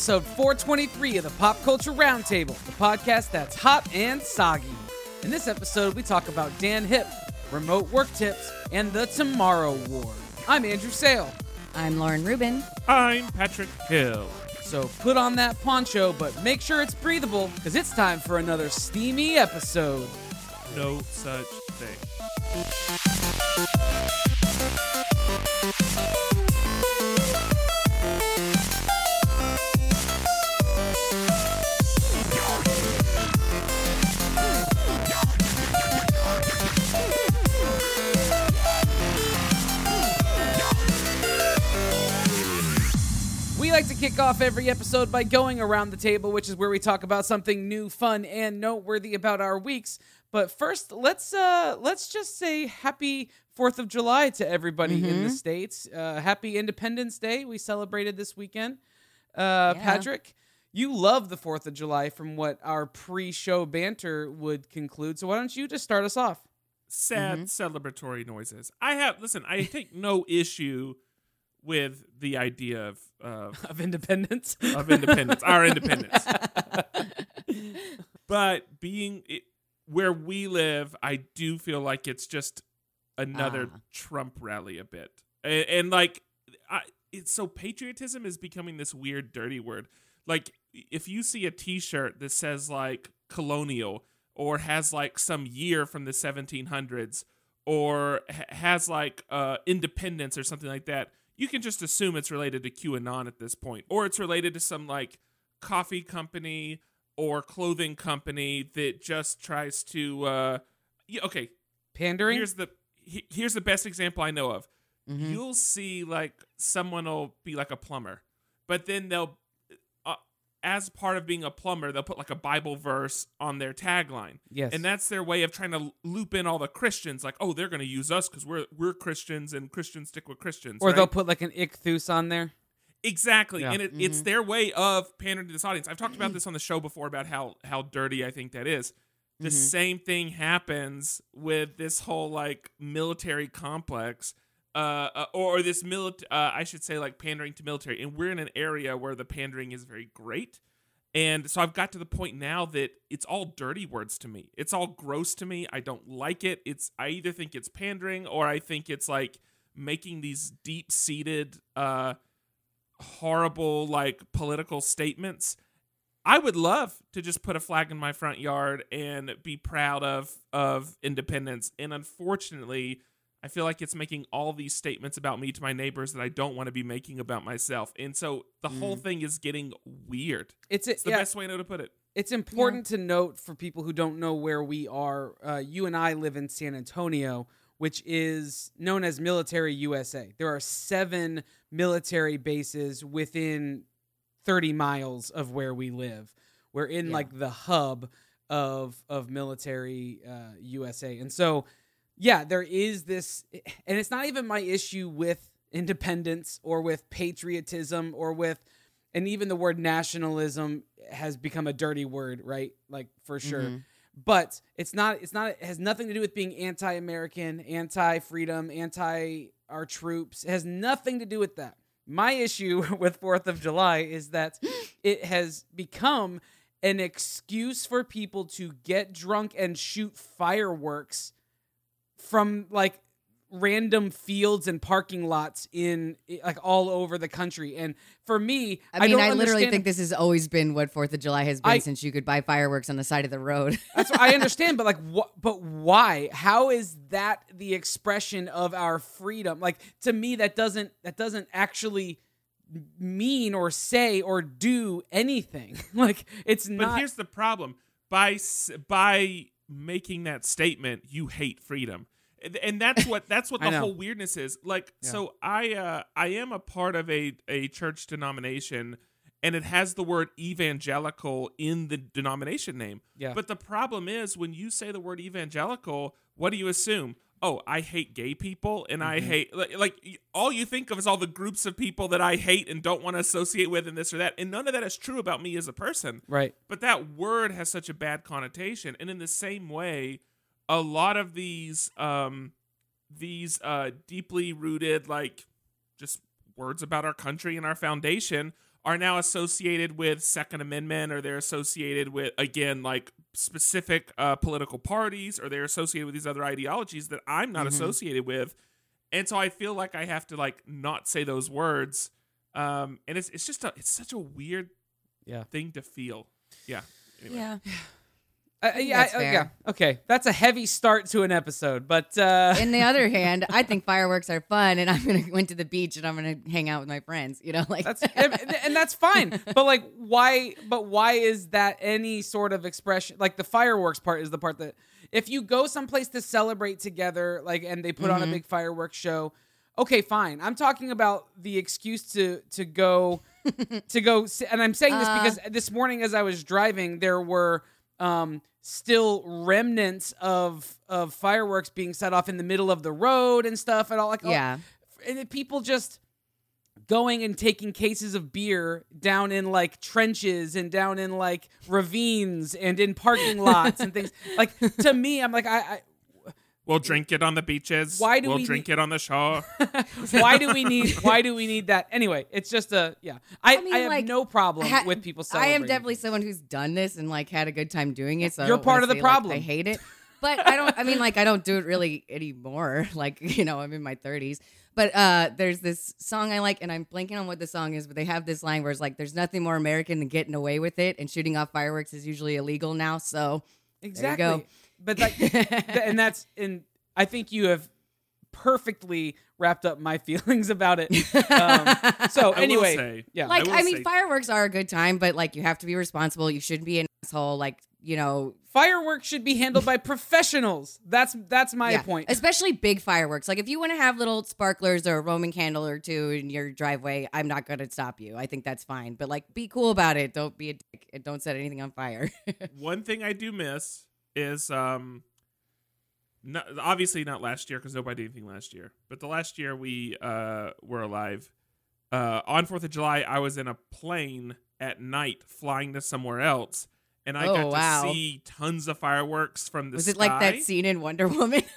Welcome to episode 423 of the Pop Culture Roundtable, the podcast that's hot and soggy. In this episode, we talk about Dan Hip, remote work tips, and the Tomorrow War. I'm Andrew Sale. I'm Lauren Rubin. I'm Patrick Hill. So put on that poncho, but make sure it's breathable, because it's time for another steamy episode. No such thing. Like to kick off every episode by going around the table, which is where we talk about something new, fun, and noteworthy about our weeks. But first, let's uh let's just say happy 4th of July to everybody in the states. Uh happy Independence Day. We celebrated this weekend. Uh Yeah. Patrick, you love the 4th of July from what our pre-show banter would conclude. So why don't you just start us off? Sad celebratory noises. I have listen. I take no issue with the idea of uh, Of independence. of independence, our independence. but being it, where we live, I do feel like it's just another Ah. Trump rally a bit, and, and like, I, it's so patriotism is becoming this weird, dirty word. Like, if you see a T-shirt that says like colonial or has like some year from the 1700s or ha- has like uh, independence or something like that, you can just assume it's related to QAnon at this point, or it's related to some like coffee company or clothing company that just tries to. Uh, okay, Pandering? here's the he- here's the best example I know of. Mhm. You'll see like someone will be like a plumber, but then they'll, as part of being a plumber, they'll put like a Bible verse on their tagline. yes. And that's their way of trying to loop in all the Christians, like, oh, they're going to use us because we're we're Christians and Christians stick with Christians. or right? they'll put like an ichthus on there. exactly, Yeah. and it, it's their way of pandering to this audience. I've talked about this on the show before about how how dirty I think that is. The Mm-hmm. same thing happens with this whole like military complex, uh, uh or this milit. Uh, I should say like pandering to military, and we're in an area where the pandering is very great. And so I've got to the point now that it's all dirty words to me. It's all gross to me. I don't like it. It's I either think it's pandering or I think it's like making these deep-seated uh horrible like political statements. I would love to just put a flag in my front yard and be proud of of independence. And unfortunately, I feel like it's making all these statements about me to my neighbors that I don't want to be making about myself. And so the whole thing is getting weird. It's, It's the yeah, best way I know to put it. It's important to note for people who don't know where we are. Uh, you and I live in San Antonio, which is known as Military USA. There are seven military bases within 30 miles of where we live. We're in Yeah. like the hub of of military uh, USA, and so yeah, there is this, and it's not even my issue with independence or with patriotism or with and even the word nationalism has become a dirty word right? Like for sure. Mhm. but it's not it's not it has nothing to do with being anti-american anti-freedom anti our troops. It has nothing to do with that. My issue with fourth of july is that it has become an excuse for people to get drunk and shoot fireworks from like random fields and parking lots in like all over the country and for me I mean, don't I, literally think this has always been what Fourth of July has been I- since you could buy fireworks on the side of the road. That's what I understand, but like, what? But why? How is that the expression of our freedom? Like to me, that doesn't that doesn't actually mean or say or do anything. like it's not. But here's the problem: by by making that statement, you hate freedom, and, that's what that's what the whole weirdness is. Like, Yeah. so I uh, I am a part of a a church denomination, and it has the word evangelical in the denomination name. Yeah. But the problem is when you say the word evangelical, what do you assume? Oh, I hate gay people, and I Mhm. hate like, like all you think of is all the groups of people that I hate and don't want to associate with, and this or that. And none of that is true about me as a person. right. But that word has such a bad connotation, and in the same way, a lot of these um, these uh, deeply rooted like just words about our country and our foundation are now associated with Second Amendment, or they're associated with again like specific uh, political parties, or they're associated with these other ideologies that I'm not Mhm. associated with, and so I feel like I have to like not say those words, um, and it's it's just a, it's such a weird Yeah. thing to feel. Yeah. Anyway. Yeah. Uh, yeah, that's I- yeah. Okay, that's a heavy start to an episode, but uh, In the other hand, I think fireworks are fun, and I'm gonna went to the beach and I'm gonna hang out with my friends. You know, like that's and, that's fine. But like, why? But why is that any sort of expression? Like the fireworks part is the part that if you go someplace to celebrate together, like, and they put on a Mhm. big fireworks show. Okay, fine. I'm talking about the excuse to to go to go, and I'm saying this Uh. because this morning as I was driving, there were um, still remnants of of fireworks being set off in the middle of the road and stuff, and all like all- yeah, and people just going and taking cases of beer down in like trenches and down in like ravines and in parking lots and things. Like to me i'm like i, I We'll drink it on the beaches. Why do we'll we drink need- it on the shore? why do we need why do we need that anyway it's just a yeah i, I mean, I have like, no problem ha- with people celebrating. I am definitely someone who's done this and like had a good time doing it. So You're part of the say, like, problem. I hate it, but I don't. I mean, like I don't do it really anymore. Like you know, I'm in my 30s. But uh, there's this song I like, and I'm blanking on what the song is. But they have this line where it's like, "There's nothing more American than getting away with it, and shooting off fireworks is usually illegal now." So exactly go. But like and that's and i think you have perfectly wrapped up my feelings about it um, so I anyway say, yeah like will I, mean, say- fireworks are a good time, but like you have to be responsible. You shouldn't be an asshole. Like you know, fireworks should be handled by professionals. That's that's my Yeah, point. Especially big fireworks. Like if you want to have little sparklers or a Roman candle or two in your driveway, I'm not going to stop you. I think that's fine. But like be cool about it. Don't be a dick and don't set anything on fire. one thing I do miss is um, not, obviously not last year because nobody did anything last year, but the last year we uh were alive. Uh, on Fourth of July, I was in a plane at night flying to somewhere else, and I Oh, got wow. to see tons of fireworks from the Was sky. it like that scene in Wonder Woman?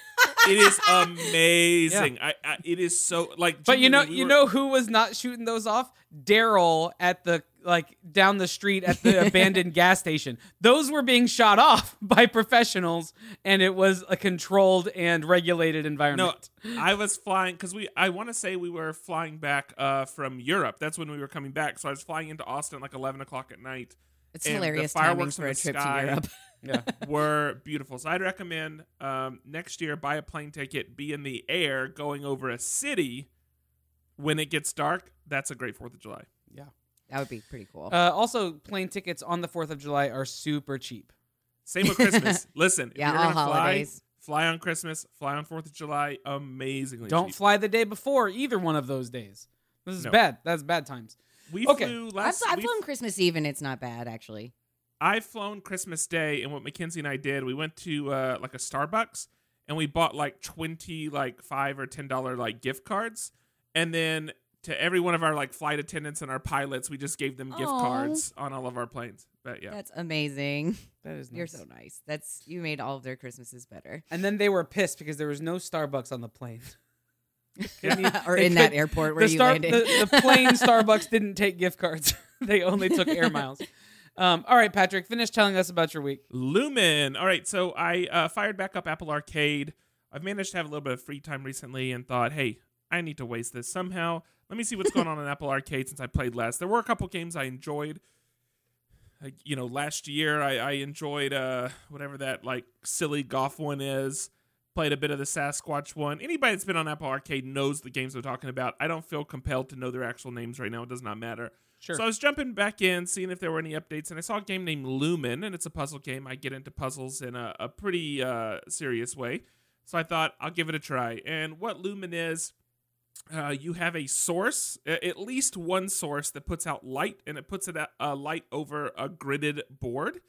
It is amazing. I, I it is so like. but you know, genuinely, we you were- know who was not shooting those off? Daryl at the like down the street at the abandoned gas station. Those were being shot off by professionals, and it was a controlled and regulated environment. No, environment. I was flying because we. I want to say we were flying back uh, from Europe. That's when we were coming back. So I was flying into Austin at like eleven o'clock at night. It's And the hilarious timing fireworks for in a the trip sky- to Europe. yeah. were beautiful. So I'd recommend um, next year buy a plane ticket, be in the air going over a city when it gets dark. That's a great Fourth of July. That would be pretty cool. Uh, also, plane tickets on the Fourth of July are super cheap. Same with Christmas. Listen, if yeah, you're all gonna holidays. fly, fly on Christmas, fly on Fourth of July. Amazingly Don't cheap. fly the day before either one of those days. This is No. bad. That's bad times. we Okay. flew I've, last. I've we flown Christmas Eve and it's not bad actually. I've flown Christmas Day, and what Mackenzie and I did, we went to uh, like a Starbucks, and we bought like twenty, like five or ten dollar like gift cards, and then to every one of our like flight attendants and our pilots, we just gave them gift Aw. cards on all of our planes. But yeah, That's amazing. That is nice. You're so nice. That's you made all of their Christmases better. And then they were pissed because there was no Starbucks on the plane. Couldn't or they in that airport where the, you star- landed. the, the plane Starbucks didn't take gift cards. they only took air miles. Um, all right, Patrick, finish telling us about your week. Lumen. All right, so I uh, fired back up Apple Arcade. I've managed to have a little bit of free time recently, and thought, hey, I need to waste this somehow. Let me see what's going on in Apple Arcade since I played last. There were a couple games I enjoyed. Like, you know, last year I, I enjoyed uh whatever that like silly golf one is. Played a bit of the Sasquatch one. Anybody that's been on Apple Arcade knows the games I'm talking about. I don't feel compelled to know their actual names right now. It does not matter. Sure. So I was jumping back in, seeing if there were any updates, and I saw a game named Lumen, and it's a puzzle game. I get into puzzles in a, a pretty uh, serious way. So I thought I'll give it a try. And what Lumen is, uh, you have a source, at least one source that puts out light, and it puts it at, uh, light over a gridded board.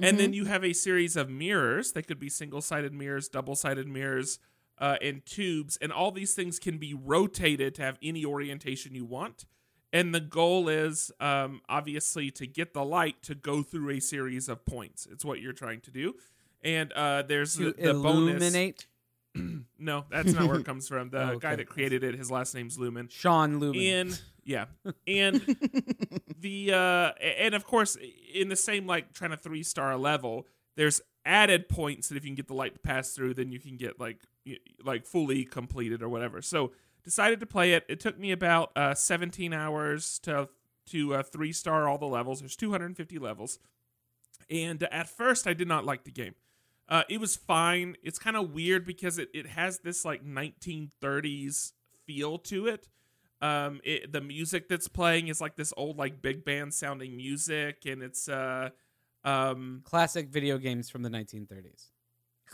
And then you have a series of mirrors. They could be single sided mirrors, double sided mirrors, uh, and tubes. And all these things can be rotated to have any orientation you want. And the goal is um, obviously to get the light to go through a series of points. It's what you're trying to do. And uh, there's to the, the bonus. no, that's not where it comes from. The Oh, okay. guy that created it, his last name's Lumen. Sean Lumen. And yeah, and the uh, and of course, in the same like trying to three star level, there's added points that if you can get the light to pass through, then you can get like like fully completed or whatever. So decided to play it. It took me about uh, 17 hours to to uh, three star all the levels. There's 250 levels, and at first I did not like the game. Uh, it was fine. It's kind of weird because it, it has this like 1930s feel to it. Um, it, the music that's playing is like this old like big band sounding music, and it's uh, um, Classic video games from the 1930s.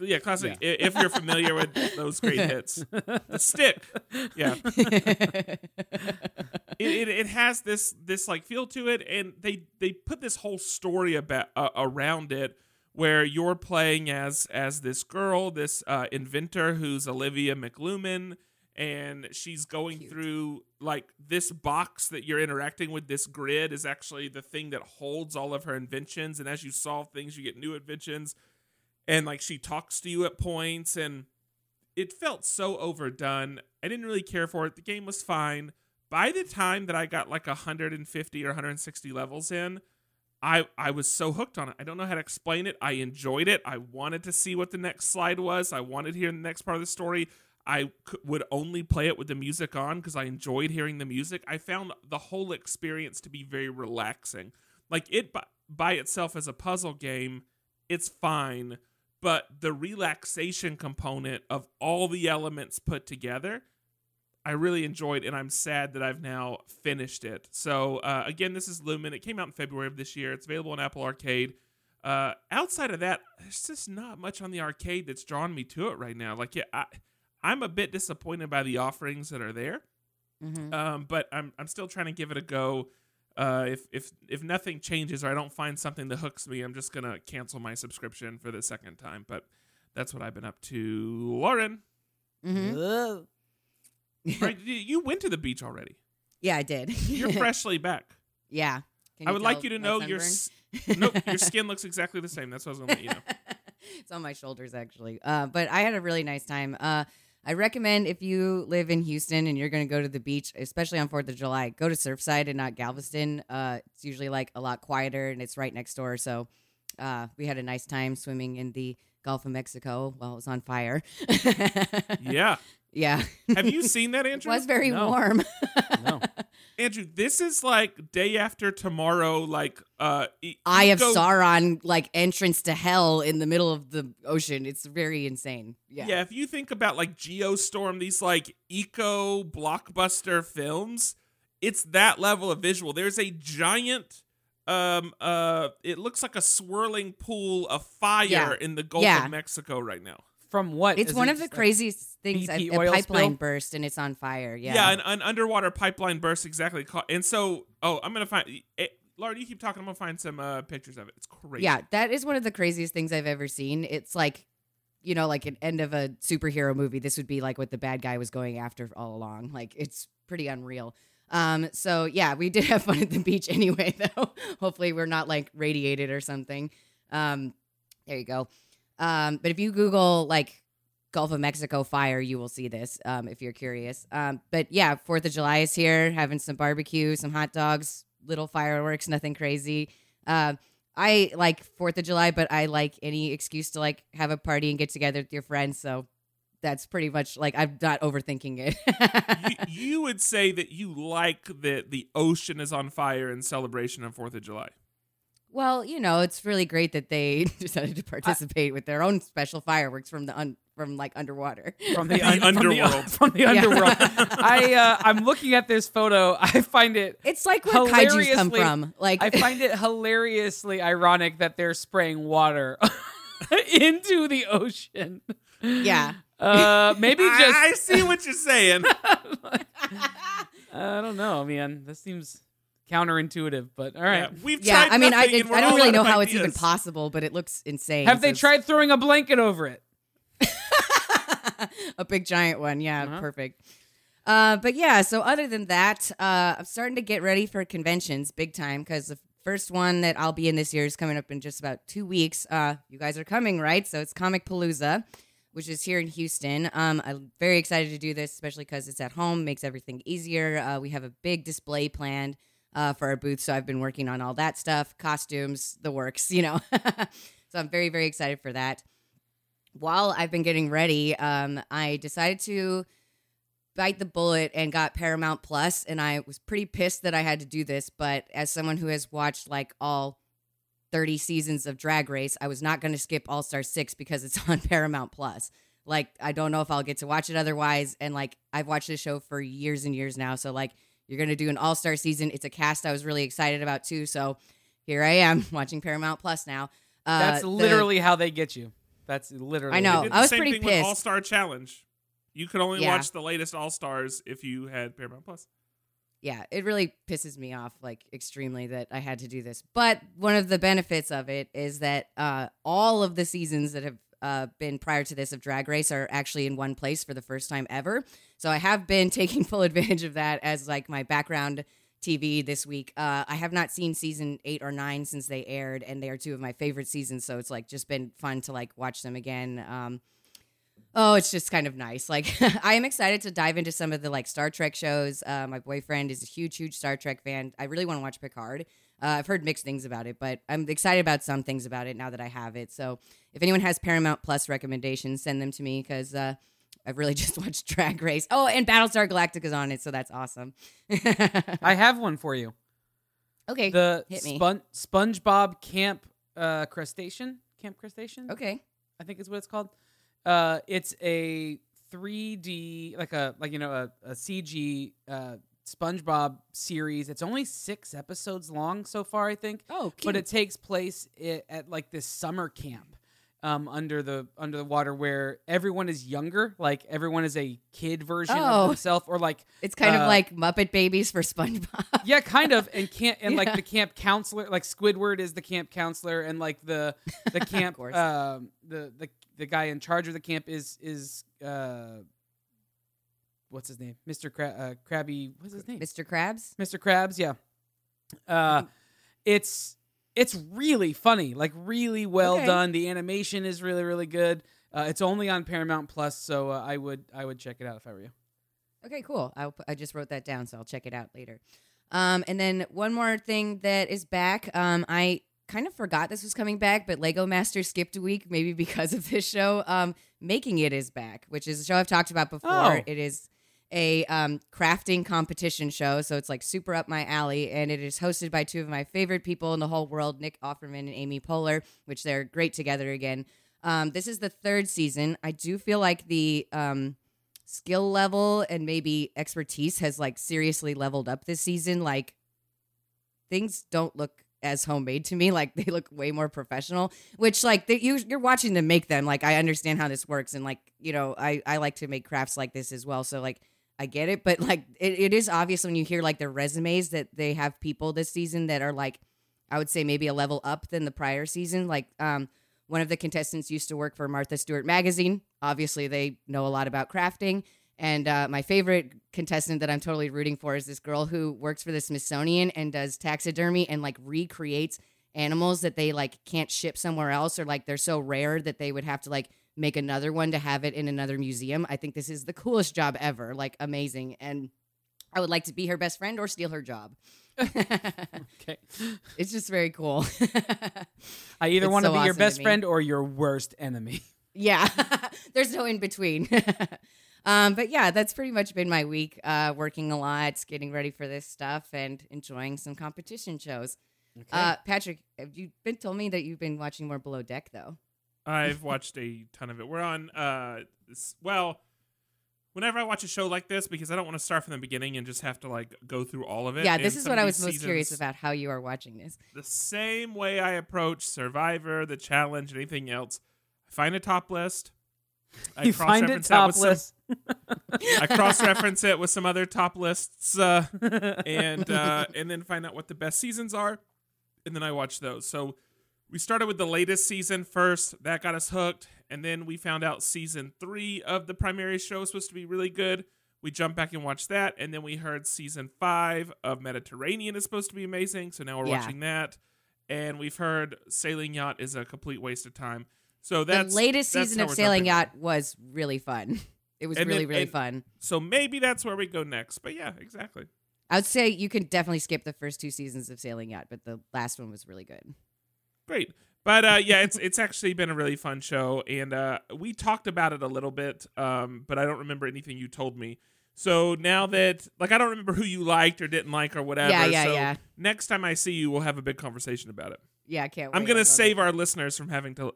yeah, classic. i If you're familiar with those great hits, the stick, yeah, it, it, it has this this like feel to it, and they they put this whole story about uh, around it where you're playing as as this girl, this uh, inventor who's Olivia McLuman, and she's going through like this box that you're interacting with. This grid is actually the thing that holds all of her inventions, and as you solve things, you get new inventions. And like she talks to you at points, and it felt so overdone. I didn't really care for it. The game was fine. By the time that I got like 150 or 160 levels in, I I was so hooked on it. I don't know how to explain it. I enjoyed it. I wanted to see what the next slide was. I wanted to hear the next part of the story. I c- would only play it with the music on because I enjoyed hearing the music. I found the whole experience to be very relaxing. Like it by, by itself as a puzzle game, it's fine, but the relaxation component of all the elements put together, I really enjoyed, and I'm sad that I've now finished it. So uh, again, this is Lumen. It came out in February of this year. It's available on Apple Arcade. Uh, outside of that, there's just not much on the arcade that's drawn me to it right now. Like, yeah, I, I'm a bit disappointed by the offerings that are there, Mhm. um, but I'm I'm still trying to give it a go. Uh, if if if nothing changes or I don't find something that hooks me, I'm just gonna cancel my subscription for the second time. But that's what I've been up to, Lauren. Mhm. Right, you- went to the beach already. Yeah, I did. You're freshly back. yeah. I would like you to know your s- nope, your skin looks exactly the same. That's what I was gonna let you know. it's on my shoulders actually. Uh, but I had a really nice time. Uh, I recommend if you live in Houston and you're going to go to the beach, especially on Fourth of July, go to Surfside and not Galveston. Uh, it's usually like a lot quieter and it's right next door. So uh, we had a nice time swimming in the Gulf of Mexico while it was on fire. Yeah. yeah, Have you seen that, Andrew? it was very No. warm. No. Andrew, this is like day after tomorrow. Like, uh, e- Eye of eco- Sauron, like entrance to hell in the middle of the ocean. It's very insane. Yeah. Yeah, if you think about like Geostorm, these like eco blockbuster films, it's that level of visual. There's a giant um uh it looks like a swirling pool of fire Yeah. in the Gulf Yeah. of Mexico right now. From what? It's Is one it of the craziest things. A, BP a oil pipeline spill? burst and it's on fire. Yeah. Yeah, an, an underwater pipeline burst exactly caught. And so, oh, I'm going to find eh, Lauren, you keep talking, I'm going to find some uh pictures of it. It's crazy. Yeah, that is one of the craziest things I've ever seen. It's like, you know, like an end of a superhero movie. This would be like what the bad guy was going after all along. Like it's pretty unreal. Um, so yeah, we did have fun at the beach anyway, though. Hopefully we're not like radiated or something. Um, there you go. Um, but if you Google like Gulf of Mexico fire, you will see this um, if you're curious. Um, but yeah, Fourth of July is here, having some barbecue, some hot dogs, little fireworks, nothing crazy. Uh, I like Fourth of July, but I like any excuse to like have a party and get together with your friends. So that's pretty much like I'm not overthinking it. you, you would say that you like that the ocean is on fire in celebration of 4th of July. well, you know, it's really great that they decided to participate with their own special fireworks from the un- from like underwater. from the, The un- from the- underworld. From the, Yeah. underworld. I uh, I'm looking at this photo. I find it It's like where kaiju's come Hilariously- from. Like I find it hilariously ironic that they're spraying water into the ocean. Yeah. Uh, maybe just I see what you're saying. I don't know, man. This seems counterintuitive, but all right. Yeah, we've yeah, tried I mean, I, nothing it, I don't really know of how it's even possible, but it looks insane. Have they So tried throwing a blanket over it? a big giant one. Yeah, Uh-huh. perfect. Uh, but yeah, so other than that, uh, I'm starting to get ready for conventions big time because the first one that I'll be in this year is coming up in just about two weeks. Uh, you guys are coming, right? So it's Comicpalooza, which is here in Houston. Um, I'm very excited to do this, especially because it's at home, makes everything easier. Uh, we have a big display planned uh, for our booth, so I've been working on all that stuff, costumes, the works, you know. so I'm very, very excited for that. While I've been getting ready, um, I decided to bite the bullet and got Paramount Plus, and I was pretty pissed that I had to do this. But as someone who has watched like all 30 seasons of Drag Race, I was not going to skip All Star 6 because it's on Paramount Plus. Like, I don't know if I'll get to watch it otherwise. And like, I've watched this show for years and years now. So, like, you're going to do an All Star season. It's a cast I was really excited about too. So, here I am watching Paramount Plus now. Uh, That's the- literally how they get you. That's literally. I know. I was same pretty thing pissed. All Star Challenge. You could only Yeah. watch the latest All Stars if you had Paramount Plus. Yeah, it really pisses me off like extremely that I had to do this. But one of the benefits of it is that uh, all of the seasons that have uh, been prior to this of Drag Race are actually in one place for the first time ever. So I have been taking full advantage of that as like my background TV this week. Uh, I have not seen season eight or nine since they aired, and they are two of my favorite seasons. So it's like just been fun to like watch them again. Um, Oh, it's just kind of nice. Like I am excited to dive into some of the like Star Trek shows. Uh, my boyfriend is a huge, huge Star Trek fan. I really want to watch Picard. Uh, I've heard mixed things about it, but I'm excited about some things about it now that I have it. So if anyone has Paramount Plus recommendations, send them to me because uh, I've really just watched Drag Race. Oh, and Battlestar Galactica is on it, so that's awesome. I have one for you. okay. The hit me. Spon- SpongeBob Camp uh, Crustacean. Camp Crustacean. okay. I think is what it's called. Uh, it's a 3D, like a like you know a, a CG uh, SpongeBob series. It's only six episodes long so far, I think. Oh, but it takes place i at like this summer camp um, under the under the water where everyone is younger, like everyone is a kid version Oh. of themselves, or like it's kind uh, of like Muppet Babies for SpongeBob. yeah, kind of, and can't and Yeah. like the camp counselor, like Squidward is the camp counselor, and like the the camp, um, the the the guy in charge of the camp is is uh, what's his name, Mister Cra- uh, Krabby, what's his name, Mr. Krabs. Mr. Krabs, yeah. Uh, it's it's really funny, like really well Okay. done. The animation is really really good. Uh, it's only on Paramount Plus, so uh, I would I would check it out if I were you. Okay, cool. I'll, I just wrote that down, so I'll check it out later. Um, and then one more thing that is back. Um, I kind of forgot this was coming back, but Lego Master skipped a week, maybe because of this show. Um, Making It is back, which is a show I've talked about before. Oh. It is a um, crafting competition show, so it's like super up my alley, and it is hosted by two of my favorite people in the whole world, Nick Offerman and Amy Poehler, which they're great together again. Um, this is the third season. I do feel like the um, skill level and maybe expertise has like seriously leveled up this season. Like things don't look as homemade to me. Like they look way more professional. Which like they, you you're watching them make them. Like I understand how this works, and like you know I I like to make crafts like this as well. So like I get it, but like it, it is obvious when you hear like their resumes that they have people this season that are like I would say maybe a level up than the prior season. Like um one of the contestants used to work for Martha Stewart magazine. Obviously, they know a lot about crafting. And uh, my favorite contestant that I'm totally rooting for is this girl who works for the Smithsonian and does taxidermy and like recreates animals that they like can't ship somewhere else or like they're so rare that they would have to like make another one to have it in another museum. I think this is the coolest job ever, like amazing. And I would like to be her best friend or steal her job. Okay. it's just very cool. I either It's want to be your awesome to best friend or your worst enemy. Yeah, there's no in between. Um, but yeah, that's pretty much been my week. Uh, working a lot, getting ready for this stuff, and enjoying some competition shows. Uh, Patrick, have you been told me that you've been watching more Below Deck though? I've watched a ton of it. We're on uh this, well, whenever I watch a show like this because I don't want to start from the beginning and just have to like go through all of it. yeah, and this is what I was most curious about how you are watching this. The same way I approach Survivor, the challenge, anything else. I find a top list. I you find it cross-reference with some- I cross reference it with some other top lists uh, and uh, and then find out what the best seasons are, and then I watch those. So we started with the latest season first. That got us hooked, and then we found out season three of the primary show was supposed to be really good. We jumped back and watched that, and then we heard season five of Mediterranean is supposed to be amazing. So now we're Yeah. watching that, and we've heard Sailing Yacht is a complete waste of time. So that's the latest that's season of Sailing. Yacht was really fun. It was And really then- really fun. So maybe that's where we go next. But yeah, exactly. I would say you can definitely skip the first two seasons of Sailing Yacht, but the last one was really good. Great. But uh, yeah, it's it's actually been a really fun show, and uh, we talked about it a little bit, um, but I don't remember anything you told me. So now that like I don't remember who you liked or didn't like or whatever. Yeah, yeah, so yeah. Next time I see you, we'll have a big conversation about it. Yeah, I can't. Wait. I'm gonna save it. our listeners from having to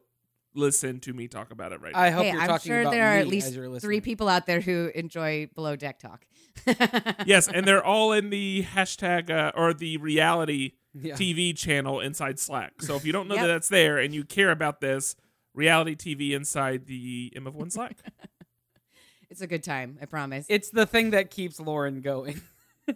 listen to me talk about it right now. I hope Hey, you're I'm talking sure about there are me at least as you're three people out there who enjoy below deck talk. yes, and they're all in the hashtag uh, or the reality Yeah. TV channel inside Slack. So if you don't know Yep. that that's there and you care about this, reality TV inside the M of One Slack. It's a good time, I promise. It's the thing that keeps Lauren going.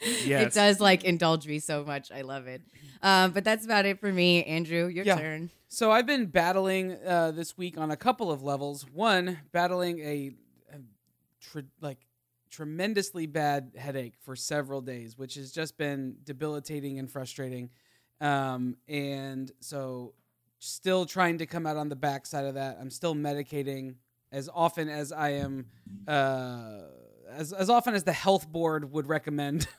Yes. It does like indulge me so much. I love it. Um, but that's about it for me. Andrew, your Yeah. turn. So I've been battling uh, this week on a couple of levels. One, battling a, a tre- like tremendously bad headache for several days, which has just been debilitating and frustrating. Um, and so, still trying to come out on the backside of that. I'm still medicating as often as I am, uh, as as often as the health board would recommend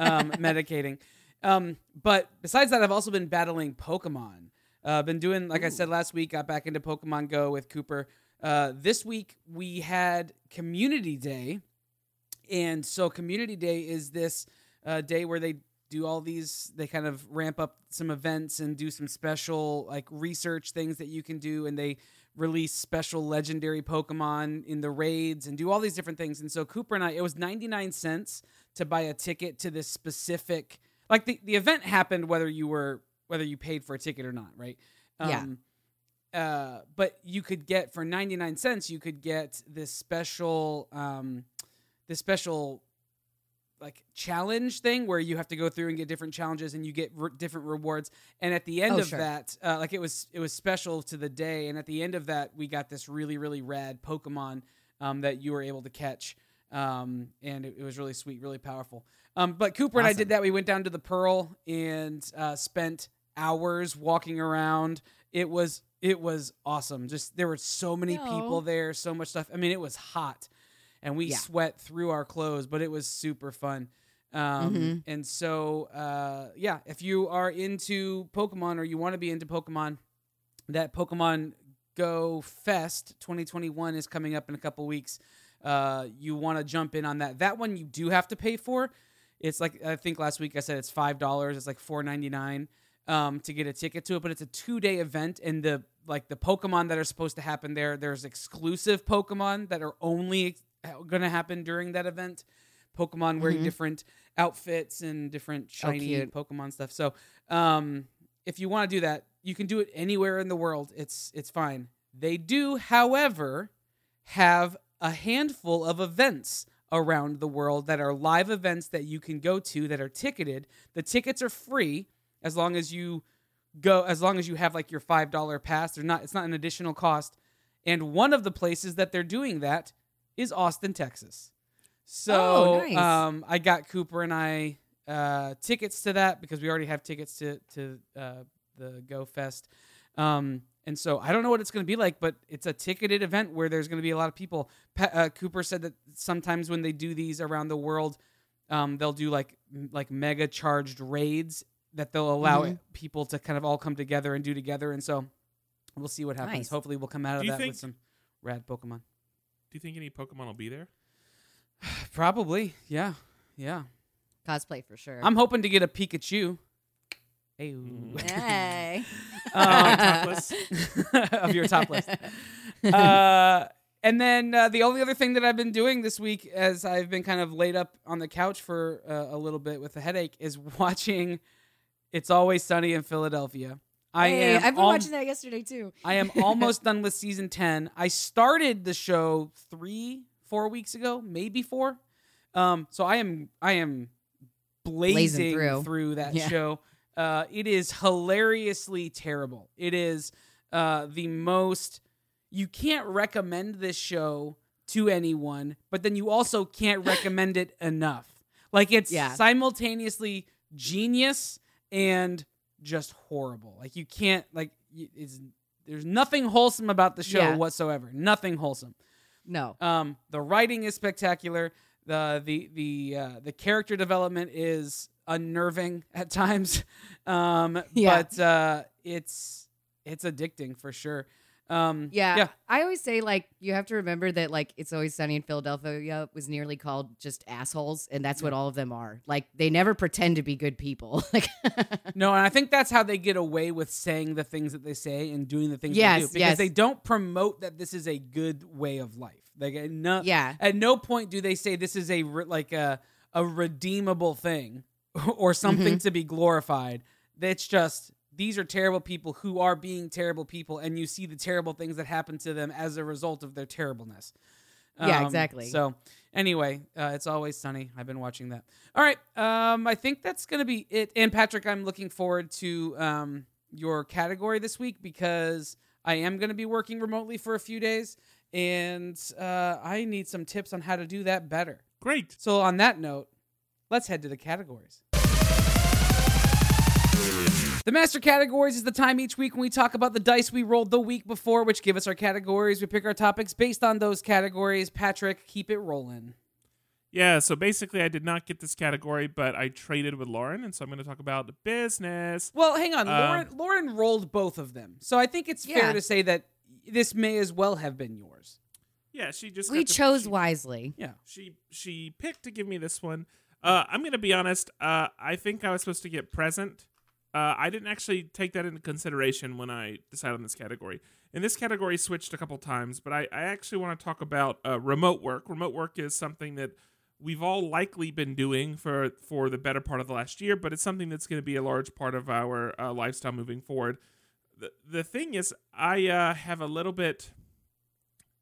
um, medicating. Um, but besides that, I've also been battling Pokemon. Uh, been doing, like I said last week, got back into Pokemon Go with Cooper. Uh, this week we had Community Day, and so Community Day is this uh, day where they do all these. They kind of ramp up some events and do some special like research things that you can do, and they release special legendary Pokemon in the raids and do all these different things. And so Cooper and I, it was ninety nine cents to buy a ticket to this specific. Like the, the event happened whether you were whether you paid for a ticket or not, right? Yeah. Uh, but you could get for 99 cents you could get this special um this special like challenge thing where you have to go through and get different challenges and you get re- different rewards and at the end Oh, of sure. that uh, like it was it was special to the day and at the end of that we got this really really rad pokemon um, that you were able to catch um, and it, it was really sweet really powerful um, but cooper and i did that we went down to the pearl and uh, spent hours walking around it was it was awesome just there were so many No. people there so much stuff i mean it was hot and we Yeah. sweat through our clothes, but it was super fun. Um, Mhm. And so, uh, yeah, if you are into Pokemon or you want to be into Pokemon, that Pokemon Go Fest 2021 is coming up in a couple weeks. Uh, you want to jump in on that. That one you do have to pay for. It's like I think last week I said it's five dollars. It's like four ninety nine um, to get a ticket to it, but it's a two day event, and the like the Pokemon that are supposed to happen there. There's exclusive Pokemon that are only going to happen during that event. Pokemon wearing Mhm. different outfits and different shiny cute. Pokemon stuff. So, um, if you want to do that, you can do it anywhere in the world. It's it's fine. They do, however, have a handful of events around the world that are live events that you can go to that are ticketed. The tickets are free as long as you go as long as you have like your five dollar pass. They're not it's not an additional cost. And one of the places that they're doing that is Austin, Texas. So Oh, nice. um, I got Cooper and I uh, tickets to that because we already have tickets to to uh, the Go Fest. Um, and so I don't know what it's going to be like, but it's a ticketed event where there's going to be a lot of people. Pa- uh, Cooper said that sometimes when they do these around the world, um, they'll do like like mega charged raids that they'll allow Mhm. people to kind of all come together and do together. And so we'll see what happens. Nice. Hopefully, we'll come out Do of that think- with some rad Pokemon. Do you think any Pokemon will be there? Probably, yeah, yeah. Cosplay for sure. I'm hoping to get a Pikachu. Hey. Mm. hey. Um, Topless? of your top list. Uh, and then uh, the only other thing that I've been doing this week, as I've been kind of laid up on the couch for uh, a little bit with a headache, is watching "It's Always Sunny in Philadelphia." I Hey, am. I've been al- watching that yesterday too. I am almost done with season ten. I started the show three, four weeks ago, maybe four. Um, so I am, I am blazing, through. through. that Yeah. show. Uh, it is hilariously terrible. It is uh, the most. You can't recommend this show to anyone, but then you also can't recommend it enough. Like it's Yeah. simultaneously genius and just horrible. Like you can't like is there's nothing wholesome about the show Yeah. whatsoever. Nothing wholesome. No. Um, the writing is spectacular. The the the uh, the character development is unnerving at times. Um, Yeah. but uh, it's it's addicting for sure. Um, Yeah, yeah. I always say like you have to remember that like it's always sunny in Philadelphia was nearly called just assholes, and that's what all of them are. Like they never pretend to be good people. Like No, and I think that's how they get away with saying the things that they say and doing the things they do because yes. they don't promote that this is a good way of life. Like at no, yeah, at no point do they say this is a re- like a a redeemable thing or something Mm-hmm. to be glorified. It's just these are terrible people who are being terrible people, and you see the terrible things that happen to them as a result of their terribleness. Yeah, Um, exactly. So anyway, uh, it's always sunny. I've been watching that. All right, um, I think that's gonna be it. And Patrick, I'm looking forward to um, your category this week because I am gonna be working remotely for a few days, and uh, I need some tips on how to do that better. Great. So on that note, let's head to the categories. The master categories is the time each week when we talk about the dice we rolled the week before, which give us our categories. We pick our topics based on those categories. Patrick, keep it rolling. Yeah, so basically, I did not get this category, but I traded with Lauren, and so I'm going to talk about the business. Well, hang on. Um, Lauren, Lauren rolled both of them. So I think it's fair to say that this may as well have been yours. Yeah, she just we got to- chose she- wisely. Yeah. She she picked to give me this one. Uh, I'm gonna be honest. Uh, I think I was supposed to get present. Uh, I didn't actually take that into consideration when I decided on this category. And this category switched a couple times, but I, I actually want to talk about uh, remote work. Remote work is something that we've all likely been doing for for the better part of the last year, but it's something that's going to be a large part of our uh, lifestyle moving forward. The the thing is, I uh, have a little bit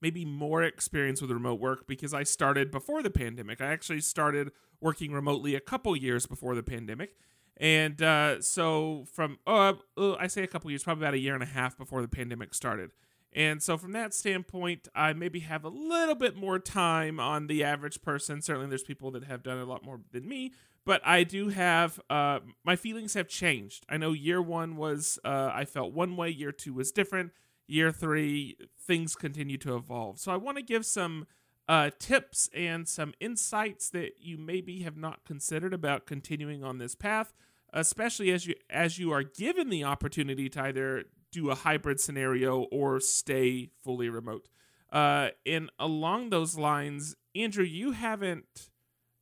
maybe more experience with remote work because I started before the pandemic. I actually started working remotely a couple years before the pandemic. And uh, so from uh, uh, I say a couple years, probably about a year and a half before the pandemic started. And so from that standpoint, I maybe have a little bit more time on the average person. Certainly, there's people that have done a lot more than me, but I do have uh, my feelings have changed. I know year one was uh, I felt one way, year two was different, year three things continue to evolve. So I want to give some uh, tips and some insights that you maybe have not considered about continuing on this path, especially as you as you are given the opportunity to either do a hybrid scenario or stay fully remote. Uh, and along those lines, Andrew, you haven't.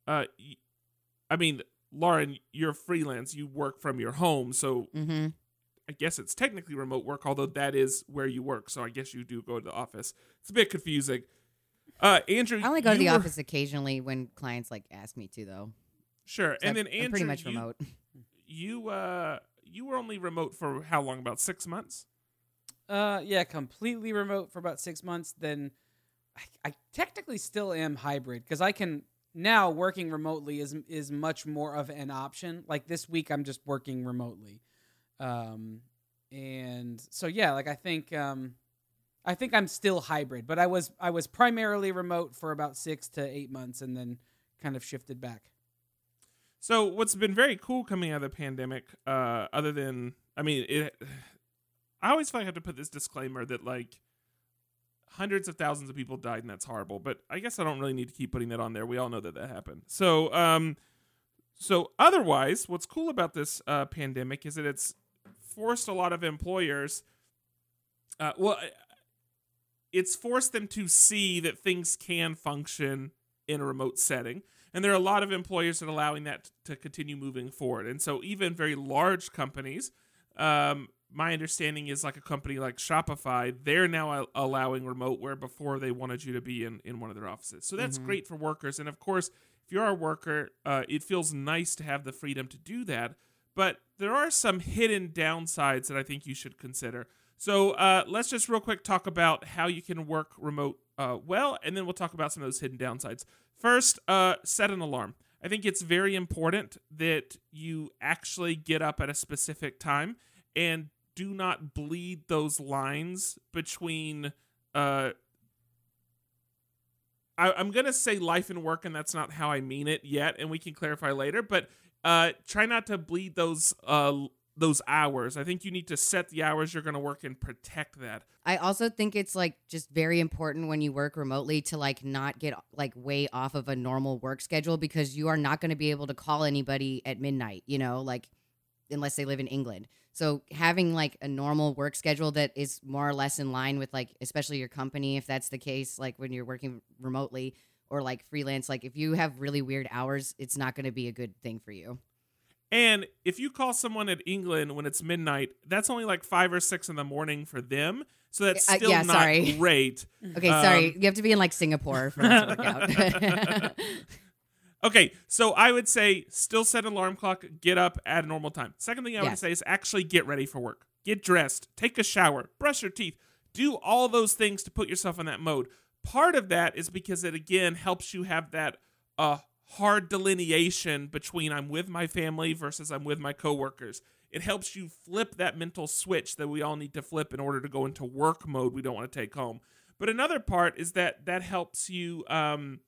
Uh, I mean, Lauren, you're freelance. You work from your home, so Mm-hmm. I guess it's technically remote work, although that is where you work. So I guess you do go to the office. It's a bit confusing. Uh, Andrew, I only go to the were- office occasionally when clients like ask me to, though. Sure, and I'm- then Andrew, I'm pretty much you, remote. You uh, you were only remote for how long? About six months. Uh, yeah, completely remote for about six months. Then I, I technically still am hybrid because I can now working remotely is is much more of an option. Like this week, I'm just working remotely, um, and so yeah, like I think um, I think I'm still hybrid, but I was I was primarily remote for about six to eight months, and then kind of shifted back. So what's been very cool coming out of the pandemic, uh, other than I mean, it, I always feel like I have to put this disclaimer that like hundreds of thousands of people died and that's horrible. But I guess I don't really need to keep putting that on there. We all know that that happened. So um, so otherwise, what's cool about this uh, pandemic is that it's forced a lot of employers. Uh, well, it's forced them to see that things can function in a remote setting. And there are a lot of employers that are allowing that to continue moving forward. And so, even very large companies, um, my understanding is like a company like Shopify, they're now allowing remote where before they wanted you to be in, in one of their offices. So, that's Mhm. great for workers. And of course, if you're a worker, uh, it feels nice to have the freedom to do that. But there are some hidden downsides that I think you should consider. So uh, let's just real quick talk about how you can work remote uh, well, and then we'll talk about some of those hidden downsides. First, uh, set an alarm. I think it's very important that you actually get up at a specific time and do not bleed those lines between. Uh, I, I'm going to say life and work, and that's not how I mean it yet, and we can clarify later, but uh, try not to bleed those uh, those hours. I think you need to set the hours you're going to work and protect that. I also think it's like just very important when you work remotely to like not get like way off of a normal work schedule because you are not going to be able to call anybody at midnight, you know, like unless they live in England. So having like a normal work schedule that is more or less in line with like especially your company if that's the case like when you're working remotely or like freelance like if you have really weird hours it's not going to be a good thing for you. And if you call someone at England when it's midnight, that's only like five or six in the morning for them. So that's Uh, still yeah, not sorry. great. Okay, Um, sorry. You have to be in like Singapore for that to work out. Okay, so I would say still set an alarm clock, get up at a normal time. Second thing I would Yes. say is actually get ready for work. Get dressed, take a shower, brush your teeth, do all those things to put yourself in that mode. Part of that is because it again helps you have that uh hard delineation between I'm with my family versus I'm with my coworkers. It helps you flip that mental switch that we all need to flip in order to go into work mode we don't want to take home. But another part is that that helps you um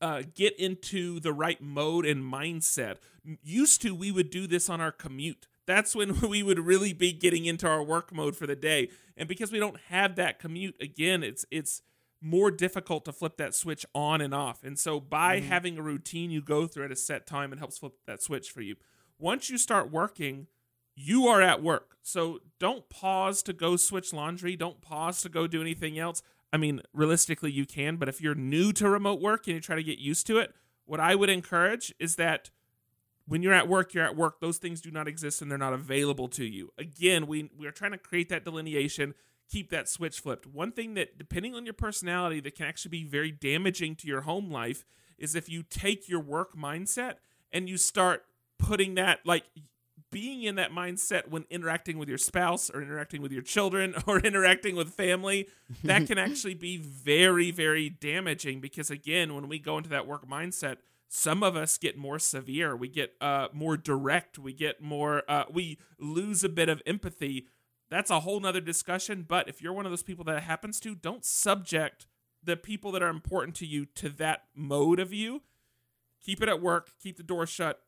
uh, get into the right mode and mindset. Used to, we would do this on our commute. That's when we would really be getting into our work mode for the day. And because we don't have that commute, again, it's it's more difficult to flip that switch on and off. And so by mm-hmm. having a routine you go through at a set time, it helps flip that switch for you. Once you start working, you are at work. So don't pause to go switch laundry. Don't pause to go do anything else. I mean, realistically, you can, but if you're new to remote work and you try to get used to it, what I would encourage is that when you're at work, you're at work. Those things do not exist and they're not available to you. Again, we, we are trying to create that delineation, keep that switch flipped. One thing that, depending on your personality, that can actually be very damaging to your home life is if you take your work mindset and you start putting that, like, being in that mindset when interacting with your spouse or interacting with your children or interacting with family that can actually be very very damaging because again when we go into that work mindset some of us get more severe we get uh, more direct we get more uh, we lose a bit of empathy that's a whole nother discussion but if you're one of those people that it happens to don't subject the people that are important to you to that mode of you keep it at work keep the door shut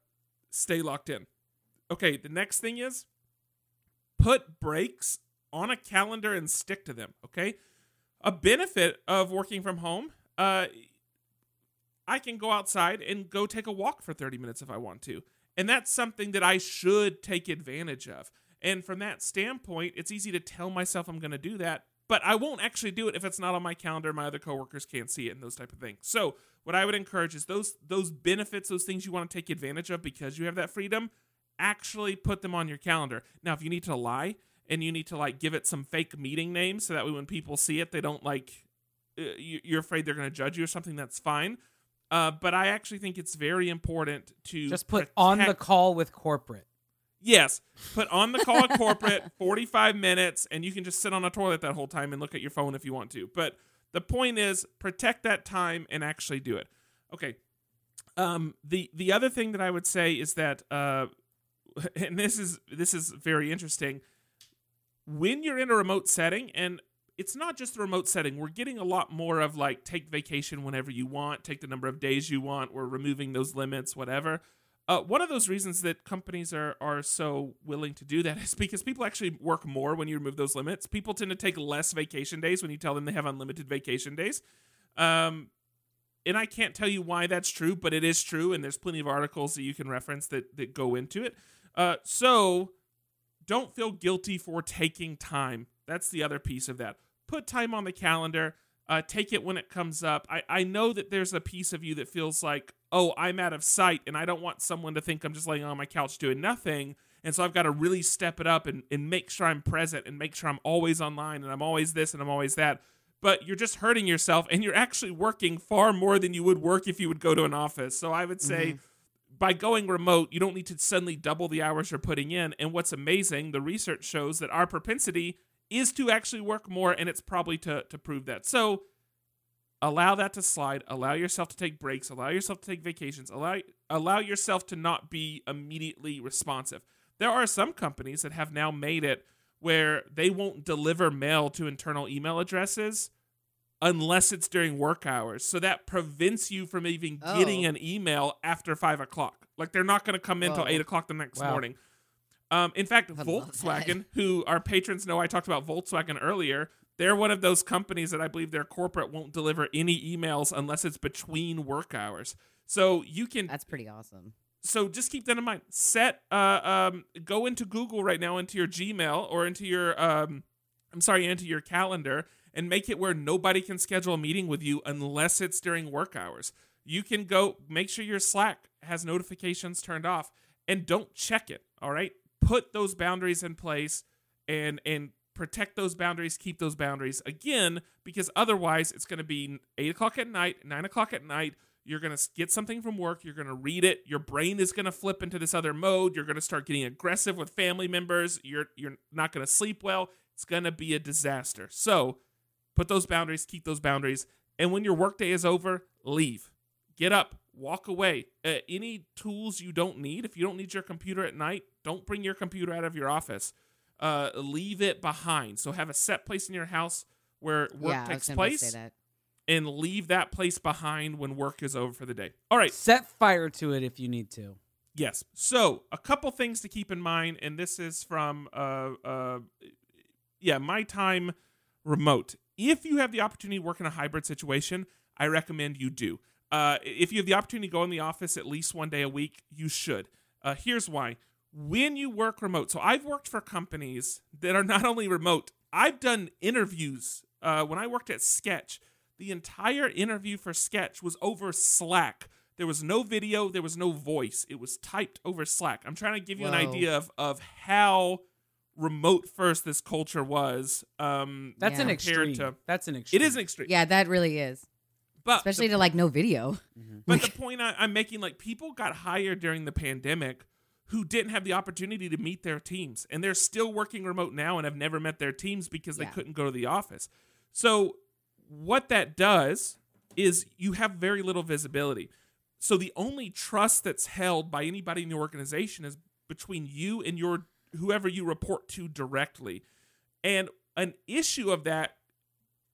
stay locked in Okay, the next thing is put breaks on a calendar and stick to them. Okay, a benefit of working from home, uh, I can go outside and go take a walk for 30 minutes if I want to. And that's something that I should take advantage of. And from that standpoint, it's easy to tell myself I'm going to do that, but I won't actually do it if it's not on my calendar. My other coworkers can't see it and those type of things. So, what I would encourage is those those benefits, those things you want to take advantage of because you have that freedom, actually put them on your calendar. Now, if you need to lie and you need to like give it some fake meeting name so that way when people see it, they don't like uh, you- you're afraid they're going to judge you or something. That's fine. Uh, but I actually think it's very important to Just put on the call with corporate. Yes, put on the call at corporate 45 minutes, and you can just sit on a toilet that whole time and look at your phone if you want to. But the point is, protect that time and actually do it. Okay. Um, the the other thing that I would say is that, uh, and this is this is very interesting. When you're in a remote setting, and it's not just a remote setting, we're getting a lot more of like take vacation whenever you want, take the number of days you want. We're removing those limits, whatever. Uh, one of those reasons that companies are are so willing to do that is because people actually work more when you remove those limits. People tend to take less vacation days when you tell them they have unlimited vacation days. Um, and I can't tell you why that's true, but it is true, and there's plenty of articles that you can reference that that go into it. Uh, so don't feel guilty for taking time. That's the other piece of that. Put time on the calendar. Uh, take it when it comes up. I, I know that there's a piece of you that feels like, oh, I'm out of sight, and I don't want someone to think I'm just laying on my couch doing nothing. And so I've got to really step it up and, and make sure I'm present and make sure I'm always online and I'm always this and I'm always that. But you're just hurting yourself and you're actually working far more than you would work if you would go to an office. So I would say by going remote, you don't need to suddenly double the hours you're putting in. And what's amazing, the research shows that our propensity is to actually work more, and it's probably to, to prove that. So allow that to slide. Allow yourself to take breaks. Allow yourself to take vacations. Allow allow yourself to not be immediately responsive. There are some companies that have now made it where they won't deliver mail to internal email addresses unless it's during work hours. So that prevents you from even getting Oh. an email after five o'clock. Like they're not going to come in until eight o'clock the next Wow. morning. Um, in fact, Volkswagen, who our patrons know I talked about Volkswagen earlier, they're one of those companies that I believe their corporate won't deliver any emails unless it's between work hours. So you can That's pretty awesome. so just keep that in mind. Set uh um go into Google right now into your Gmail or into your um I'm sorry, into your calendar and make it where nobody can schedule a meeting with you unless it's during work hours. You can go make sure your Slack has notifications turned off and don't check it, all right? Put those boundaries in place and and protect those boundaries, keep those boundaries again, because otherwise it's going to be eight o'clock at night, nine o'clock at night. You're going to get something from work. You're going to read it. Your brain is going to flip into this other mode. You're going to start getting aggressive with family members. You're you're not going to sleep well. It's going to be a disaster. So, put those boundaries, keep those boundaries, and when your workday is over, leave. Get up, walk away. Uh, any tools you don't need, if you don't need your computer at night, don't bring your computer out of your office. Uh, leave it behind. So have a set place in your house where work yeah, takes place, Say that. and leave that place behind when work is over for the day. All right. Set fire to it if you need to. Yes. So a couple things to keep in mind, and this is from uh uh yeah, my time remote. If you have the opportunity to work in a hybrid situation, I recommend you do. Uh, if you have the opportunity to go in the office at least one day a week, you should. Uh, here's why. When you work remote, so I've worked for companies that are not only remote, I've done interviews. Uh, when I worked at Sketch, the entire interview for Sketch was over Slack. There was no video, there was no voice. It was typed over Slack. I'm trying to give you an idea of, of how remote first this culture was. Um, That's Yeah. an extreme. to- That's an extreme. it is an extreme. Yeah, that really is. But Especially the, to like no video. Mhm. but the point I, I'm making, like people got hired during the pandemic who didn't have the opportunity to meet their teams, and they're still working remote now and have never met their teams because they Yeah. couldn't go to the office. So what that does is you have very little visibility. So the only trust that's held by anybody in the organization is between you and your whoever you report to directly. And an issue of that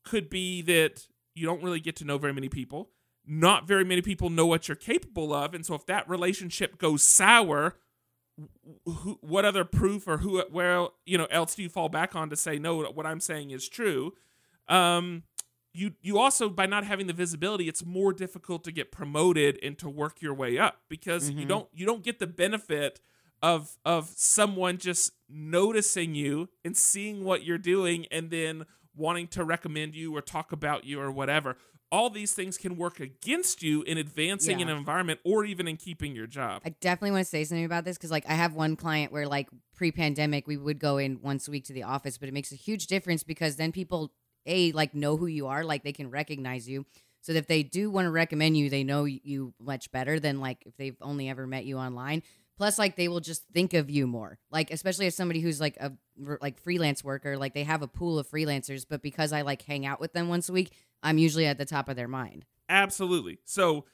could be that you don't really get to know very many people. Not very many people know what you're capable of, and so if that relationship goes sour, who, what other proof or who where you know else do you fall back on to say no? What I'm saying is true. Um, you you also by not having the visibility, it's more difficult to get promoted and to work your way up because you Mhm. don't you don't get the benefit of of someone just noticing you and seeing what you're doing and then wanting to recommend you or talk about you or whatever. All these things can work against you in advancing Yeah. an environment or even in keeping your job. I definitely want to say something about this because, like, I have one client where, like, pre-pandemic, we would go in once a week to the office, but it makes a huge difference because then people, a, like, know who you are, like, they can recognize you. So if they do want to recommend you, they know you much better than like if they've only ever met you online. Plus, like, they will just think of you more. Like, especially as somebody who's like a like freelance worker, like they have a pool of freelancers, but because I like hang out with them once a week, I'm usually at the top of their mind. Absolutely. So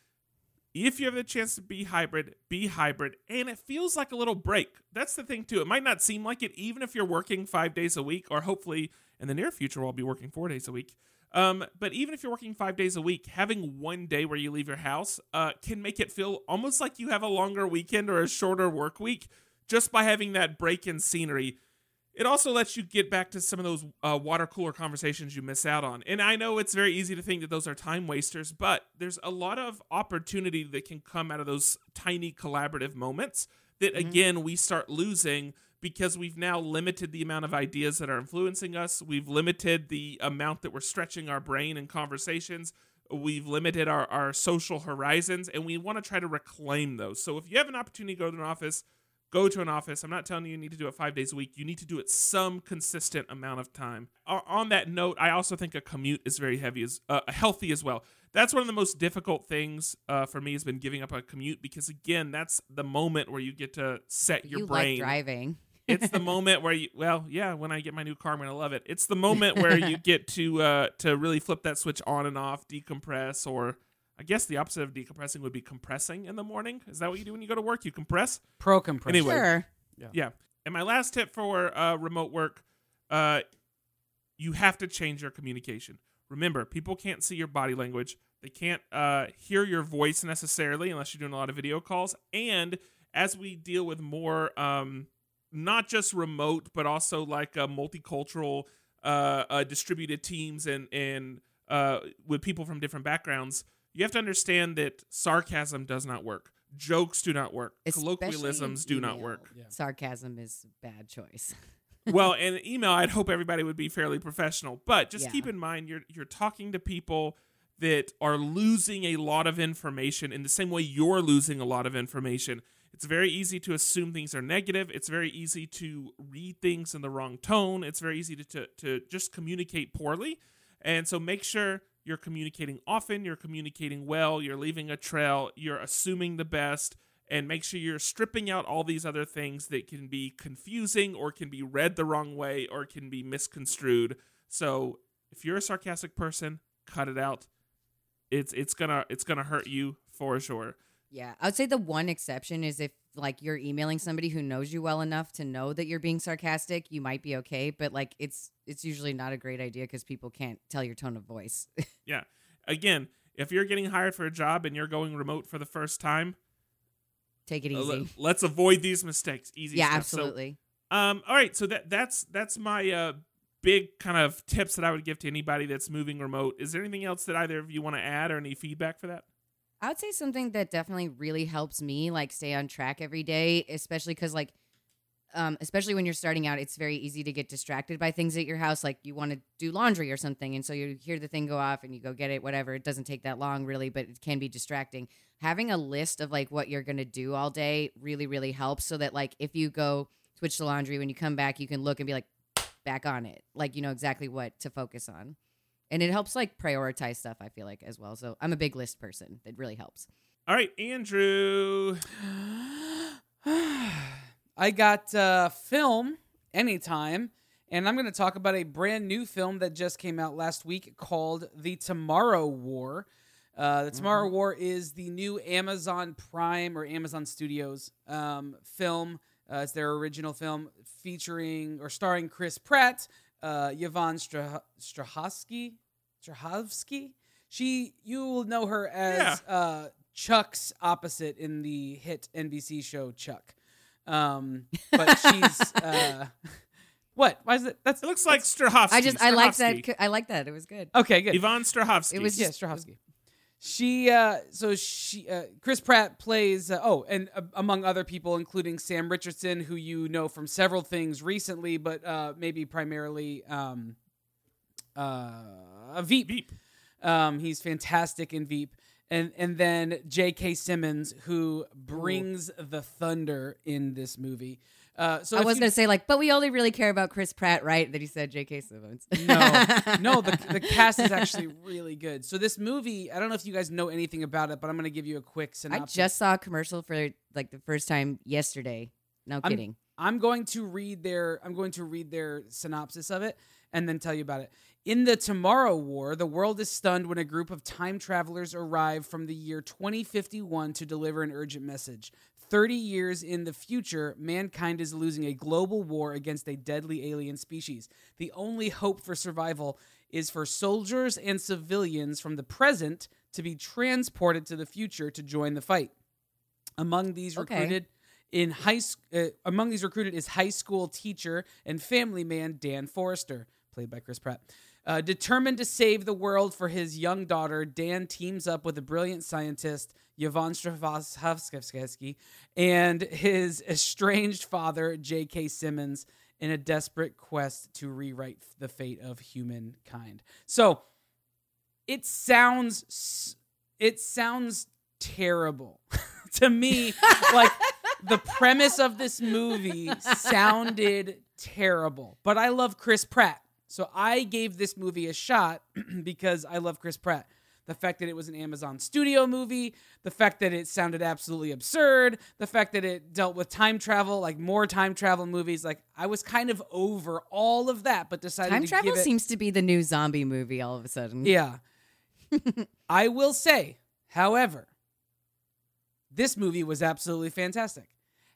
if you have the chance to be hybrid, be hybrid. And it feels like a little break. That's the thing, too. It might not seem like it, even if you're working five days a week, or hopefully in the near future, I'll be working four days a week. Um, but even if you're working five days a week, having one day where you leave your house uh, can make it feel almost like you have a longer weekend or a shorter work week just by having that break in scenery. It also lets you get back to some of those uh, water cooler conversations you miss out on. And I know it's very easy to think that those are time wasters, but there's a lot of opportunity that can come out of those tiny collaborative moments that, Mhm. again, we start losing because we've now limited the amount of ideas that are influencing us. We've limited the amount that we're stretching our brain in conversations. We've limited our, our social horizons, and we want to try to reclaim those. So if you have an opportunity to go to an office, go to an office. I'm not telling you you need to do it five days a week. You need to do it some consistent amount of time. On that note, I also think a commute is very heavy, as uh, healthy as well. That's one of the most difficult things uh, for me has been giving up a commute because again, that's the moment where you get to set your you brain. like driving. It's the moment where you well yeah when i get my new car i'm gonna love it. It's the moment where you get to uh to really flip that switch on and off decompress or i guess the opposite of decompressing would be compressing in the morning. Is that what you do when you go to work? You compress? Pro compress Anyway. Sure. yeah. And my last tip for uh remote work uh you have to change your communication. Remember people can't see your body language. They can't uh hear your voice necessarily unless you're doing a lot of video calls. And as we deal with more um not just remote, but also like a multicultural, uh, uh, distributed teams and and uh, with people from different backgrounds. You have to understand that sarcasm does not work. Jokes do not work. Especially Colloquialisms do not work. Yeah. Sarcasm is a bad choice. well, and email, I'd hope everybody would be fairly professional. But just Yeah. keep in mind, you're you're talking to people that are losing a lot of information in the same way you're losing a lot of information. It's very easy to assume things are negative. It's very easy to read things in the wrong tone. It's very easy to, to, to just communicate poorly. And so make sure you're communicating often, you're communicating well, you're leaving a trail, you're assuming the best, and make sure you're stripping out all these other things that can be confusing or can be read the wrong way or can be misconstrued. So if you're a sarcastic person, cut it out. It's it's gonna it's gonna hurt you for sure. Yeah, I would say the one exception is if like you're emailing somebody who knows you well enough to know that you're being sarcastic, you might be okay. But like it's it's usually not a great idea because people can't tell your tone of voice. Yeah. Again, if you're getting hired for a job and you're going remote for the first time, Take it uh, easy. let, us avoid these mistakes. Easy. yeah, stuff. So, absolutely. Um, all right, so that that's that's my uh, big kind of tips that I would give to anybody that's moving remote. Is there anything else that either of you want to add or any feedback for that? I would say something that definitely really helps me like stay on track every day, especially because like, um, especially when you're starting out, it's very easy to get distracted by things at your house. Like you want to do laundry or something, and so you hear the thing go off and you go get it. Whatever, it doesn't take that long really, but it can be distracting. Having a list of like what you're gonna do all day really really helps, so that like if you go switch to laundry when you come back, you can look and be like back on it, like you know exactly what to focus on and it helps like prioritize stuff i feel like as well so i'm a big list person it really helps All right, Andrew. I got uh, film anytime, and I'm going to talk about a brand new film that just came out last week called The Tomorrow War. Uh, the Tomorrow War is the new Amazon Prime or Amazon Studios um, film. Uh, it's their original film featuring or starring Chris Pratt, uh, Yvonne Strah- Strahovski. Strahovski. She, you will know her as uh, Chuck's opposite in the hit NBC show Chuck. Um, but she's uh, what? Why is it? That's It looks like Strahovski. i just i like that i like that it was good okay. Good. Yvonne Strahovski. It was yeah, Strahovski. She uh so she uh, Chris Pratt plays uh, oh and uh, among other people including Sam Richardson who you know from several things recently but uh maybe primarily um uh Veep. Veep. Um he's fantastic in Veep. And and then J.K. Simmons who brings the thunder in this movie. Uh so i was you- gonna say like but we only really care about chris pratt right that he said jk simmons no, no, the, the cast is actually really good. So this movie, I don't know if you guys know anything about it, but I'm going to give you a quick synopsis. i just saw a commercial for like the first time yesterday no I'm- kidding I'm going to read their I'm going to read their synopsis of it and then tell you about it. In the Tomorrow War, the world is stunned when a group of time travelers arrive from the year 2051 to deliver an urgent message. 30 years in the future, mankind is losing a global war against a deadly alien species. The only hope for survival is for soldiers and civilians from the present to be transported to the future to join the fight. Among these Okay. recruited in high uh, among these recruited is high school teacher and family man Dan Forrester, played by Chris Pratt. Uh, determined to save the world for his young daughter, Dan teams up with a brilliant scientist, Yvonne Strahovski, and his estranged father, J.K. Simmons, in a desperate quest to rewrite the fate of humankind. So, it sounds it sounds terrible to me like the premise of this movie sounded terrible but i love chris pratt so i gave this movie a shot because i love chris pratt the fact that it was an amazon studio movie the fact that it sounded absolutely absurd the fact that it dealt with time travel like more time travel movies like i was kind of over all of that but decided time to travel give it, seems to be the new zombie movie all of a sudden yeah. I will say, however, this movie was absolutely fantastic.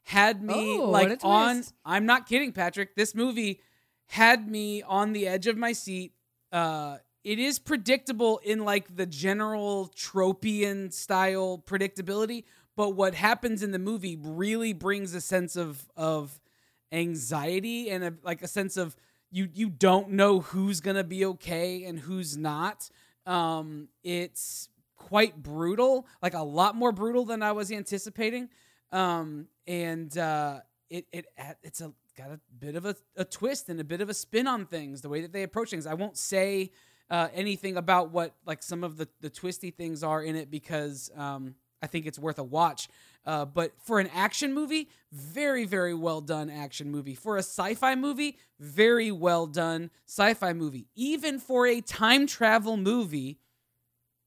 Had me Oh, like on. I'm not kidding, Patrick. This movie had me on the edge of my seat. Uh it is predictable in like the general tropian style predictability, but what happens in the movie really brings a sense of of anxiety and a, like a sense of you you don't know who's gonna be okay and who's not. Um, it's quite brutal, like a lot more brutal than I was anticipating. Um, and uh, it it it's a got a bit of a, a twist and a bit of a spin on things. The way that they approach things. I won't say uh, anything about what like some of the the twisty things are in it because um, I think it's worth a watch. Uh, but for an action movie, very, very well done action movie. For a sci fi movie, very well done sci fi movie. Even for a time travel movie,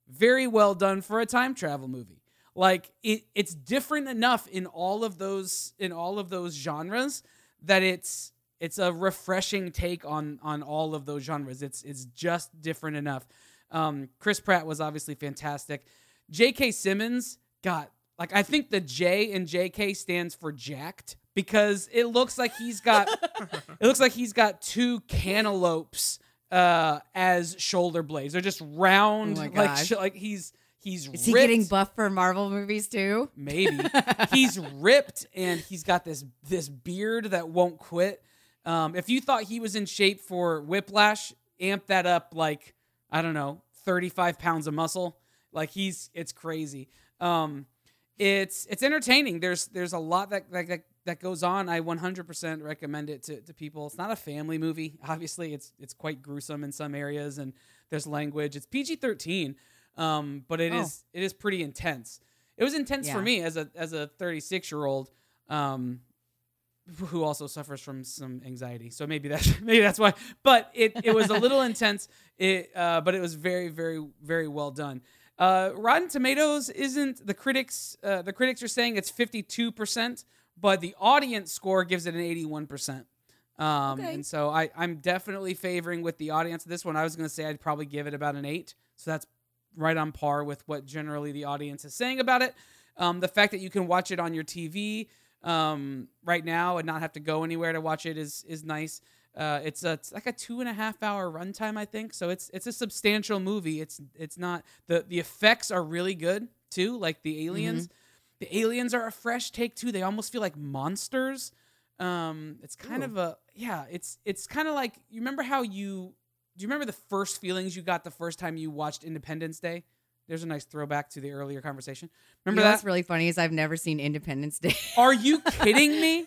very well done for a time travel movie. Like it, it's different enough in all of those in all of those genres that it's it's a refreshing take on on all of those genres. It's it's just different enough. Um, Chris Pratt was obviously fantastic. J.K. Simmons got like I think the J in J.K. stands for jacked because it looks like he's got it looks like he's got two cantaloupes uh, as shoulder blades. They're just round, Oh like sh- like he's he's Is he getting buff for Marvel movies too? Maybe he's ripped and he's got this this beard that won't quit. Um, if you thought he was in shape for Whiplash, amp that up like I don't know, thirty five pounds of muscle. Like he's it's crazy. Um, it's it's entertaining. There's there's a lot that that, that, that goes on. I 100% recommend it to, to people. It's not a family movie. Obviously, it's it's quite gruesome in some areas, and there's language. It's PG-13, um, but it Oh. is it is pretty intense. It was intense for me as a as a 36 year old. Um, who also suffers from some anxiety. So maybe that's maybe that's why. But it, it was a little intense. It uh, but it was very very very well done. Uh, Rotten Tomatoes isn't the critics. Uh, the critics are saying it's fifty two percent, but the audience score gives it an eighty one percent. Um, Okay. And so I, I'm definitely favoring with the audience this one. I was going to say I'd probably give it about an eight. So that's right on par with what generally the audience is saying about it. Um, the fact that you can watch it on your TV um, right now and not have to go anywhere to watch it is is nice. Uh, it's a it's like a two and a half hour runtime, I think. So it's it's a substantial movie. It's it's not the the effects are really good too. Like the aliens, the aliens are a fresh take too. They almost feel like monsters. Um, it's kind Ooh. of a yeah. It's it's kind of like you remember how you do you remember the first feelings you got the first time you watched Independence Day? There's a nice throwback to the earlier conversation. Remember you know that? what's really funny is I've never seen Independence Day. Are you kidding me?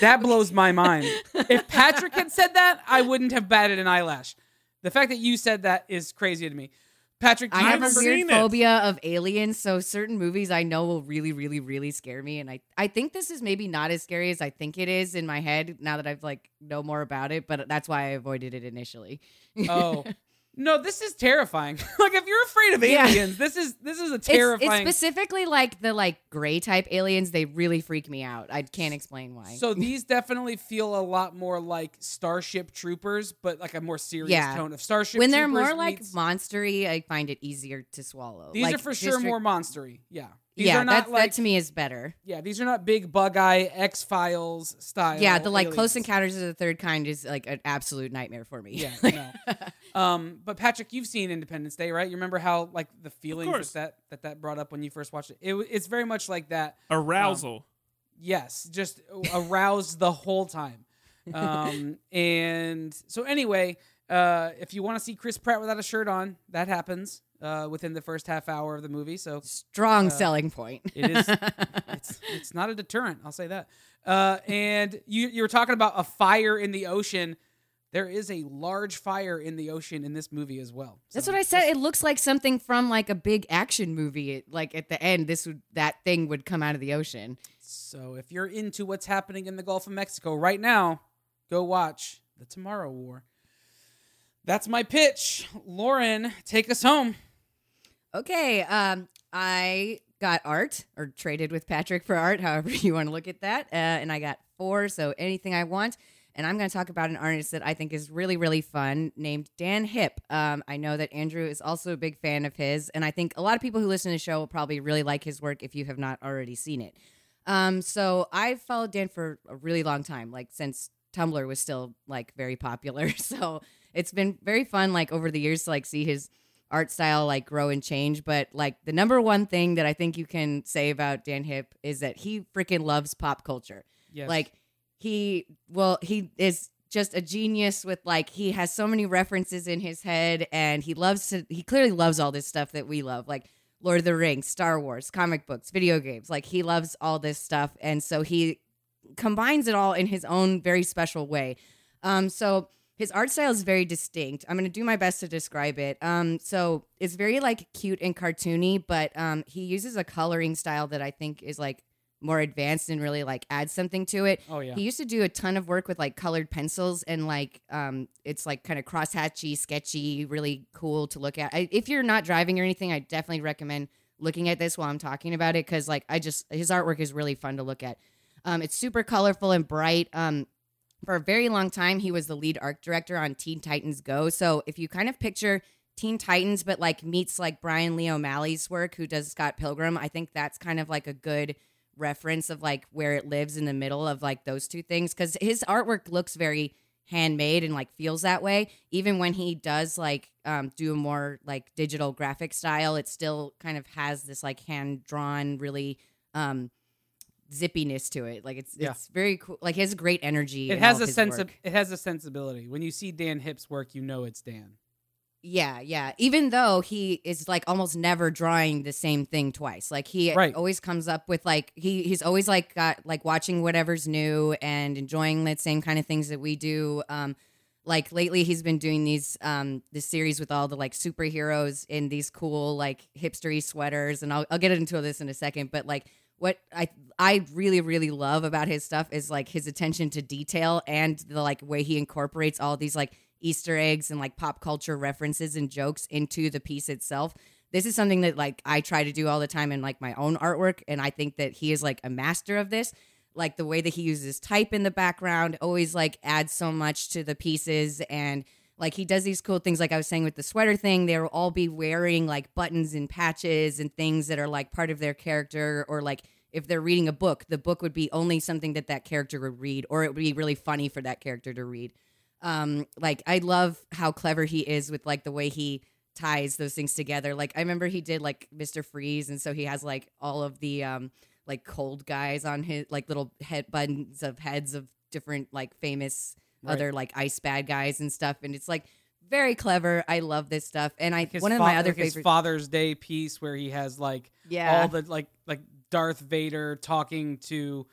That blows my mind. If Patrick had said that, I wouldn't have batted an eyelash. The fact that you said that is crazy to me. Patrick, I have a weird phobia of aliens, so certain movies I know will really, really, really scare me. And I, I think this is maybe not as scary as I think it is in my head now that I've like know more about it. But that's why I avoided it initially. Oh. No, this is terrifying. like if you're afraid of Yeah. aliens, this is this is a It's, terrifying. it's specifically like the like gray type aliens. They really freak me out. I can't explain why. so these definitely feel a lot more like Starship Troopers, but like a more serious Yeah. tone of Starship when they're Troopers more like meets- monstery, I find it easier to swallow. These Like are for sure District- more monstery. Yeah. These yeah, are not that, like that to me is better. Yeah, these are not big bug eye X Files style. Yeah, the like Close. Encounters of the Third Kind is like an absolute nightmare for me. Yeah, no. um, but Patrick, you've seen Independence Day, right? You remember how like the feelings that, that that that brought up when you first watched it. it. It's very much like that. Arousal. Yes, just aroused the whole time. Um, and so anyway, uh, if you want to see Chris Pratt without a shirt on, that happens uh, within the first half hour of the movie. So Strong Uh, selling point. it is it's it's not a deterrent. I'll say that. Uh, and you you were talking about a fire in the ocean. There is a large fire in the ocean in this movie as well. That's what I said. It looks like something from like a big action movie. It, like at the end, this would that thing would come out of the ocean. So if you're into what's happening in the Gulf of Mexico right now, go watch the Tomorrow War. That's my pitch. Lauren, take us home. Okay, um, I got art or traded with Patrick for art, however you want to look at that, uh, and I got four. So anything I want. And I'm going to talk about an artist that I think is really, really fun named Dan Hipp. Um, I know that Andrew is also a big fan of his, and I think a lot of people who listen to the show will probably really like his work if you have not already seen it. Um, so I've followed Dan for a really long time, like since Tumblr was still like very popular. So it's been very fun, like over the years, to like see his art style like grow and change. But like the number one thing that I think you can say about Dan Hipp is that he freaking loves pop culture. Yes. Like he well he is just a genius with like he has so many references in his head and he loves to he clearly loves all this stuff that we love like Lord of the Rings, Star Wars, comic books, video games. Like he loves all this stuff and so he combines it all in his own very special way. Um so his art style is very distinct. I'm going to do my best to describe it. Um so it's very like cute and cartoony, but um he uses a coloring style that I think is like more advanced and really like adds something to it. Oh yeah. He used to do a ton of work with like colored pencils and like um it's like kind of crosshatchy, sketchy, really cool to look at. I, if you're not driving or anything, I definitely recommend looking at this while I'm talking about it cuz like I just his artwork is really fun to look at. Um it's super colorful and bright. Um for a very long time he was the lead art director on Teen Titans Go. So if you kind of picture Teen Titans but like meets like Brian Lee O'Malley's work who does Scott Pilgrim, I think that's kind of like a good reference of like where it lives in the middle of like those two things because his artwork looks very handmade and like feels that way even when he does like um, do a more like digital graphic style it still kind of has this like hand drawn really um zippiness to it like it's Yeah. it's very cool like he has great energy It has a sense of it has a sensibility. When you see Dan Hipp's work, you know it's Dan. Yeah, yeah. Even though he is like almost never drawing the same thing twice. Like he Right. always comes up with like he he's always like got like watching whatever's new and enjoying the same kind of things that we do. Um like lately he's been doing these um this series with all the like superheroes in these cool like hipstery sweaters and I'll I'll get into this in a second, but like what I I really really love about his stuff is like his attention to detail and the like way he incorporates all these like Easter eggs and like pop culture references and jokes into the piece itself. This is something that like I try to do all the time in like my own artwork and I think that he is like a master of this. Like the way that he uses type in the background always like adds so much to the pieces and like he does these cool things like I was saying with the sweater thing, they'll all be wearing like buttons and patches and things that are like part of their character or like if they're reading a book, the book would be only something that that character would read or it would be really funny for that character to read. Um like i love how clever he is with like the way he ties those things together. Like i remember he did like mr freeze and so he has like all of the um like cold guys on his like little head buttons of heads of different like famous Right. other like ice bad guys and stuff and it's like very clever i love this stuff and i His one of fa- my other like his favorite Father's Day piece where he has like yeah all the like like Darth Vader talking to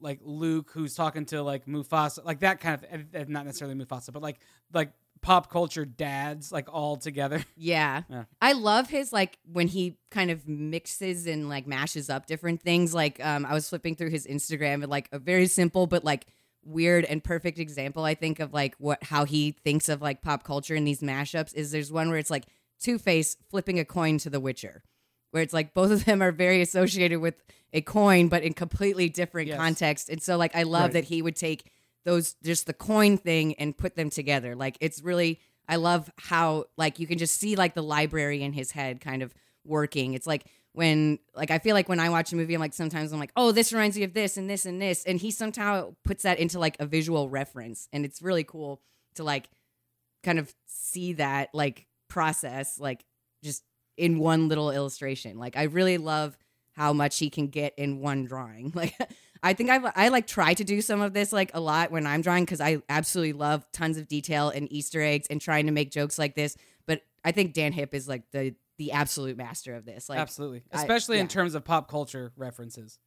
like Luke, who's talking to like Mufasa, like that kind of not necessarily Mufasa, but like like pop culture dads, like all together. Yeah. Yeah. I love his like when he kind of mixes and like mashes up different things. Like um I was flipping through his Instagram and like a very simple but like weird and perfect example I think of like what how he thinks of like pop culture in these mashups is there's one where it's like Two-Face flipping a coin to The Witcher. Where it's like both of them are very associated with a coin but in completely different Yes. context. And so like I love Right. that he would take those just the coin thing and put them together. Like it's really I love how like you can just see like the library in his head kind of working. It's like when like I feel like when I watch a movie, I'm like sometimes I'm like, oh, this reminds me of this and this and this, and he somehow puts that into like a visual reference, and it's really cool to like kind of see that like process like just in one little illustration. Like I really love how much he can get in one drawing. Like I think I've I like try to do some of this like a lot when I'm drawing because I absolutely love tons of detail and Easter eggs and trying to make jokes like this. But I think Dan Hipp is like the the absolute master of this. Like Absolutely, I- especially in terms of pop culture references.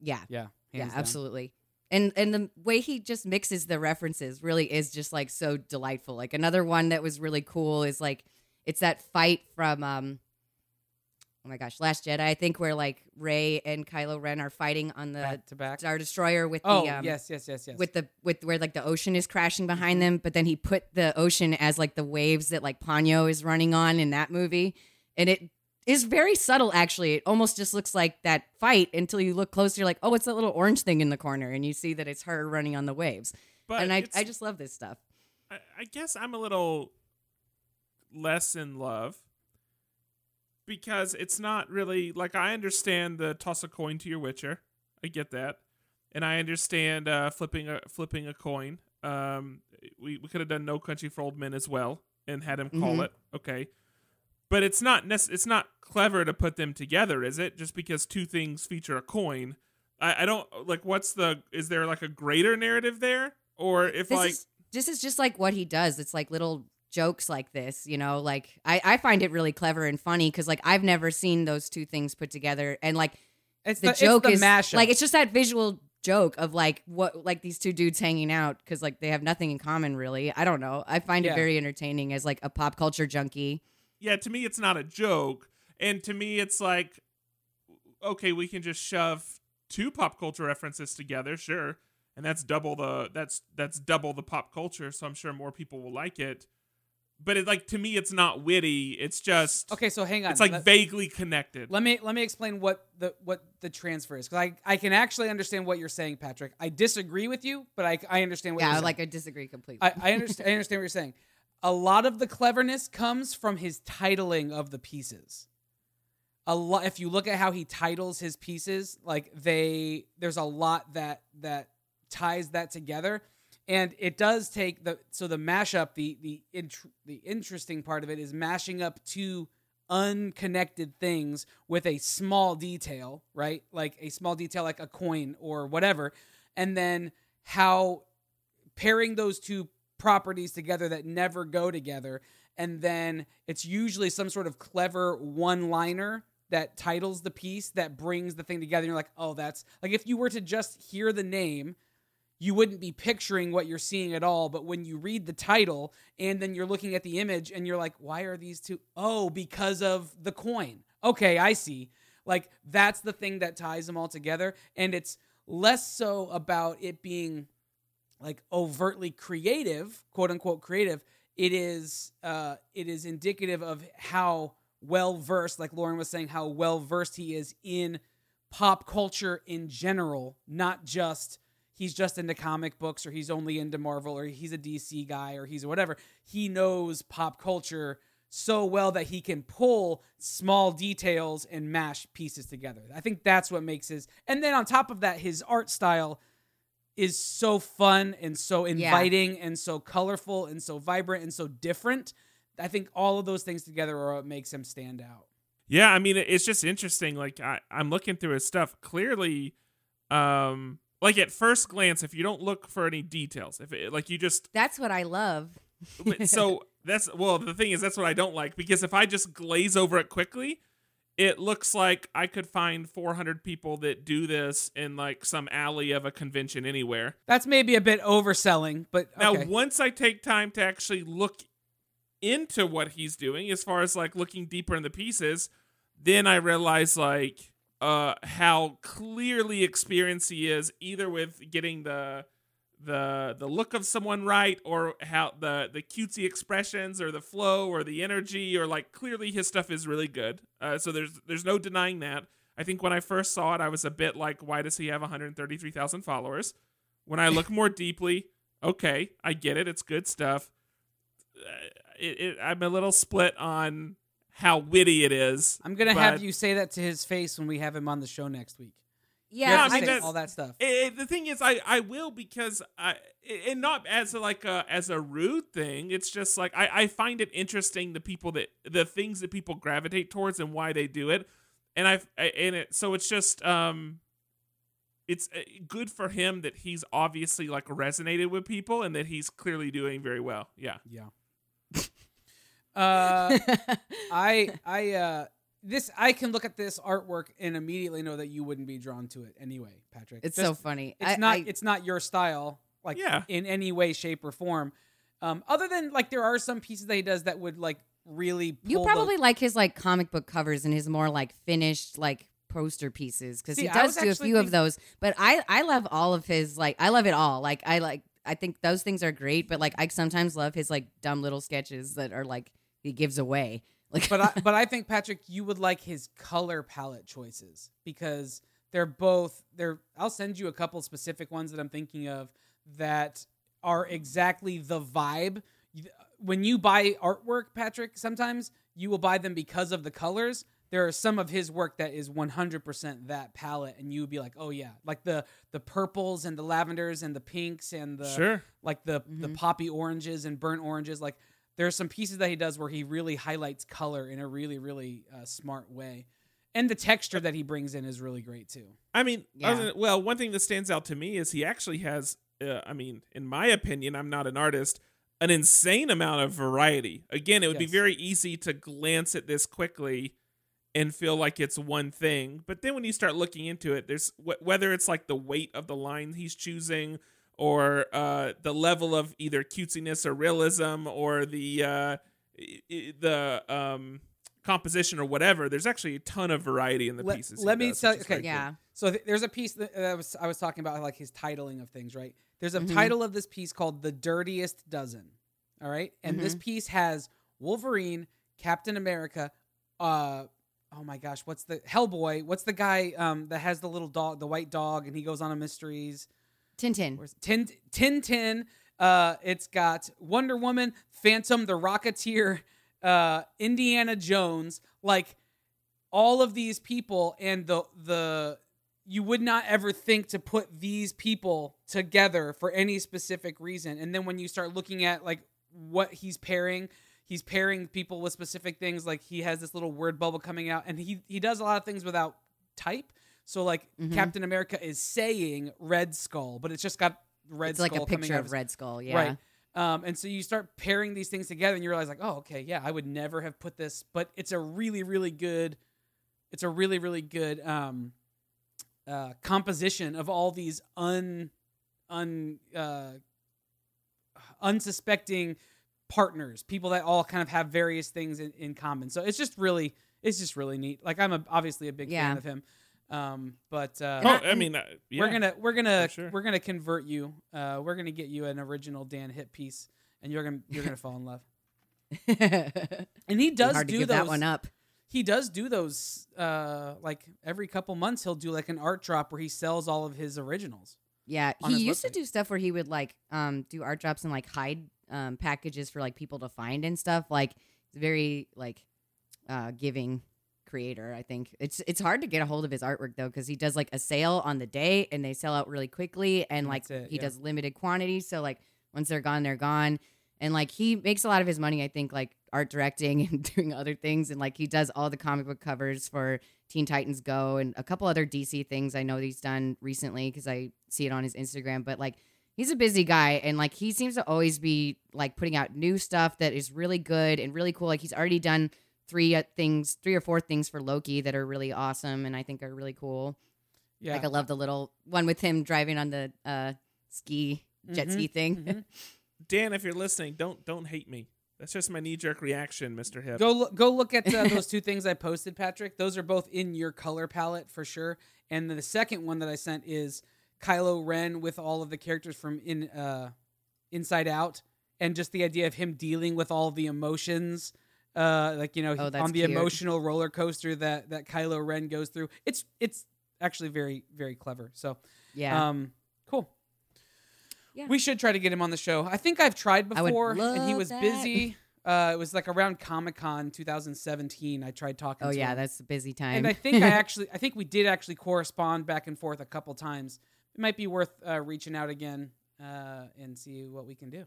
yeah, Yeah, yeah, down. absolutely. And and the way he just mixes the references really is just like so delightful. Like another one that was really cool is like it's that fight from um oh my gosh, Last Jedi, I think where like Rey and Kylo Ren are fighting on the Back to back. Star Destroyer with Oh the um, yes, yes, yes, yes. with the with where like the ocean is crashing behind Mm-hmm. them, but then he put the ocean as like the waves that like Ponyo is running on in that movie, and it is very subtle. Actually, it almost just looks like that fight until you look closer. You're like, oh, it's that little orange thing in the corner, and you see that it's her running on the waves. But and I I just love this stuff. I, I guess I'm a little less in love because it's not really like I understand the toss a coin to your Witcher. I get that, and I understand uh, flipping a flipping a coin. Um, we we could have done No Country for Old Men as well and had him call Mhm. it okay, but it's not nec- it's not clever to put them together, is it? Just because two things feature a coin. I, I don't like. What's the? Is there like a greater narrative there, or if this like is this is just like what he does. It's like little jokes like this, you know. Like I I find it really clever and funny because like I've never seen those two things put together, and like It's the, the, joke it's the is mashup. like it's just that visual joke of like what like these two dudes hanging out because like they have nothing in common really. I don't know. I find Yeah. it very entertaining as like a pop culture junkie. Yeah, to me it's not a joke, and to me it's like, okay, we can just shove two pop culture references together, sure, and that's double the that's that's double the pop culture, so I'm sure more people will like it. But it like to me, it's not witty. It's just okay, so hang on. It's like Let- vaguely connected. Let me let me explain what the what the transfer is because I I can actually understand what you're saying, Patrick. I disagree with you, but I I understand what Yeah, you're saying. like I disagree completely. I, I understand. I understand what you're saying. A lot of the cleverness comes from his titling of the pieces. A lot. If you look at how he titles his pieces, like they, there's a lot that that ties that together, and it does take the so the mashup. The the int- the interesting part of it is mashing up two unconnected things with a small detail, right? Like a small detail, like a coin or whatever, and then how pairing those two properties together that never go together. And then it's usually some sort of clever one liner that titles the piece that brings the thing together. You're like oh that's like if you were to just hear the name you wouldn't be picturing what you're seeing at all. But when you read the title and then you're looking at the image and you're like why are these two oh because of the coin. Okay i see. Like that's the thing that ties them all together. And it's less so about it being like overtly creative, quote unquote creative, it is uh it is indicative of how well versed, like Lauren was saying, how well versed he is in pop culture in general, not just he's just into comic books or he's only into Marvel or he's a DC guy or he's whatever. He knows pop culture so well that he can pull small details and mash pieces together. I think that's what makes his and then on top of that his art style is so fun and so inviting and so colorful and so vibrant and so different. I think all of those things together are what makes him stand out. Yeah, I mean, it's just interesting. Like I, I'm looking through his stuff. Clearly, um, like at first glance, if you don't look for any details, if it, like you just That's what I love. so that's well, the thing is that's what I don't like because if I just glaze over it quickly, it looks like I could find 400 people that do this in like some alley of a convention anywhere. That's maybe a bit overselling, but Now, once I take time to actually look into what he's doing, as far as like looking deeper in the pieces, then I realize like uh how clearly experienced he is, either with getting the the the look of someone right, or how the the cutesy expressions, or the flow, or the energy, or like clearly his stuff is really good. Uh, so there's there's no denying that. I think when I first saw it, I was a bit like, why does he have 133,000 followers? When I look more deeply, okay, I get it. It's good stuff. Uh, it, it, I'm a little split on how witty it is. I'm gonna have you say that to his face when we have him on the show next week. Yeah, I mean, that's- all that stuff. It, it- the thing is, I, I will because I and not as a, like a as a rude thing. It's just like I, I find it interesting the people that the things that people gravitate towards and why they do it, and I've I, and it so it's just um, it's uh, good for him that he's obviously like resonated with people and that he's clearly doing very well. Yeah. Yeah. uh, I I uh this I can look at this artwork and immediately know that you wouldn't be drawn to it anyway, Patrick. it's Just- so funny. It's I- not I- it's not your style, like Yeah. in any way, shape, or form. Um, other than like there are some pieces that he does that would like really you pull probably the, like his like comic book covers and his more like finished like poster pieces because he does do a actually few of those. But I I love all of his like I love it all. Like I like I think those things are great. But like I sometimes love his like dumb little sketches that are like he gives away. Like but I, but I think Patrick, you would like his color palette choices because they're both they're. I'll send you a couple specific ones that I'm thinking of that are exactly the vibe. When you buy artwork, Patrick, sometimes you will buy them because of the colors. There are some of his work that is 100% that palette, and you would be like, "Oh yeah," like the the purples and the lavenders and the pinks and the Sure. like the the Mhm. poppy oranges and burnt oranges. Like there's some pieces that he does where he really highlights color in a really really uh, smart way. and the texture that he brings in is really great too. I mean, Yeah. other than- well, one thing that stands out to me is he actually has. Uh, I mean, in my opinion, I'm not an artist. An insane amount of variety. Again, it would be very easy to glance at this quickly and feel like it's one thing. But then when you start looking into it, there's wh- whether it's like the weight of the line he's choosing, or uh, the level of either cutesiness or realism, or the uh, i- i- the um, composition or whatever. There's actually a ton of variety in the Let- pieces. he let me does, tell- okay. very cool. Yeah. So th- there's a piece that I was I was talking about like his titling of things, right? There's a Mhm. title of this piece called "The Dirtiest Dozen." All right, and this piece has Wolverine, Captain America, uh, oh my gosh, what's the Hellboy? What's the guy um that has the little dog, the white dog, and he goes on a mysteries? Tintin. Tin Tintin? Uh, it's got Wonder Woman, Phantom, the Rocketeer, uh, Indiana Jones, like all of these people, and the the you would not ever think to put these people together for any specific reason. And then when you start looking at like what he's pairing, he's pairing people with specific things. Like he has this little word bubble coming out, and he he does a lot of things without type. So like Mhm. Captain America is saying Red Skull, but it's just got Red it's Skull like a coming picture of Red Skull. Yeah. Right. Um, and so you start pairing these things together, and you realize like, oh, okay, yeah, I would never have put this, but it's a really, really good, it's a really, really good um, uh, composition of all these un, un, uh, unsuspecting partners, people that all kind of have various things in, in common. So it's just really, it's just really neat. Like I'm a, obviously a big Yeah. fan of him, um, but uh, Oh, I- I mean, uh, yeah. we're gonna we're gonna sure. we're gonna convert you. Uh, we're gonna get you an original Dan Hipp piece, and you're gonna you're gonna fall in love. And he does Hard do give those. that one up. He does do those. Uh, like every couple months, he'll do like an art drop where he sells all of his originals. Yeah, he used website. to do stuff where he would like um do art drops and like hide um packages for like people to find and stuff. Like it's very like uh giving creator. I think it's it's hard to get a hold of his artwork though because he does like a sale on the day and they sell out really quickly and like it, he yeah. does limited quantities. So like once they're gone, they're gone. And like he makes a lot of his money, I think, like art directing and doing other things. And like he does all the comic book covers for Teen Titans Go and a couple other DC things I know he's done recently because I see it on his Instagram. But like he's a busy guy and like he seems to always be like putting out new stuff that is really good and really cool. Like he's already done three uh, things, three or four things for Loki that are really awesome and I think are really cool. Yeah, Like I love the little one with him driving on the uh, ski jet Mhm, ski thing. mhm. Dan, if you're listening, don't don't hate me. That's just my knee jerk reaction, Mister Hipp. Go look, go look at uh, those two things I posted, Patrick. Those are both in your color palette for sure. And the second one that I sent is Kylo Ren with all of the characters from in uh, Inside Out, and just the idea of him dealing with all the emotions, uh, like you know, Oh, on the cute. emotional roller coaster that that Kylo Ren goes through. It's it's actually very very clever. So Yeah. um, cool. Yeah. We should try to get him on the show. I think I've tried before, and he was that. busy. Uh, it was like around Comic Con 2017. I tried talking. To him. Oh yeah, him. that's a busy time. and I think I actually, I think we did actually correspond back and forth a couple times. It might be worth uh, reaching out again uh, and see what we can do.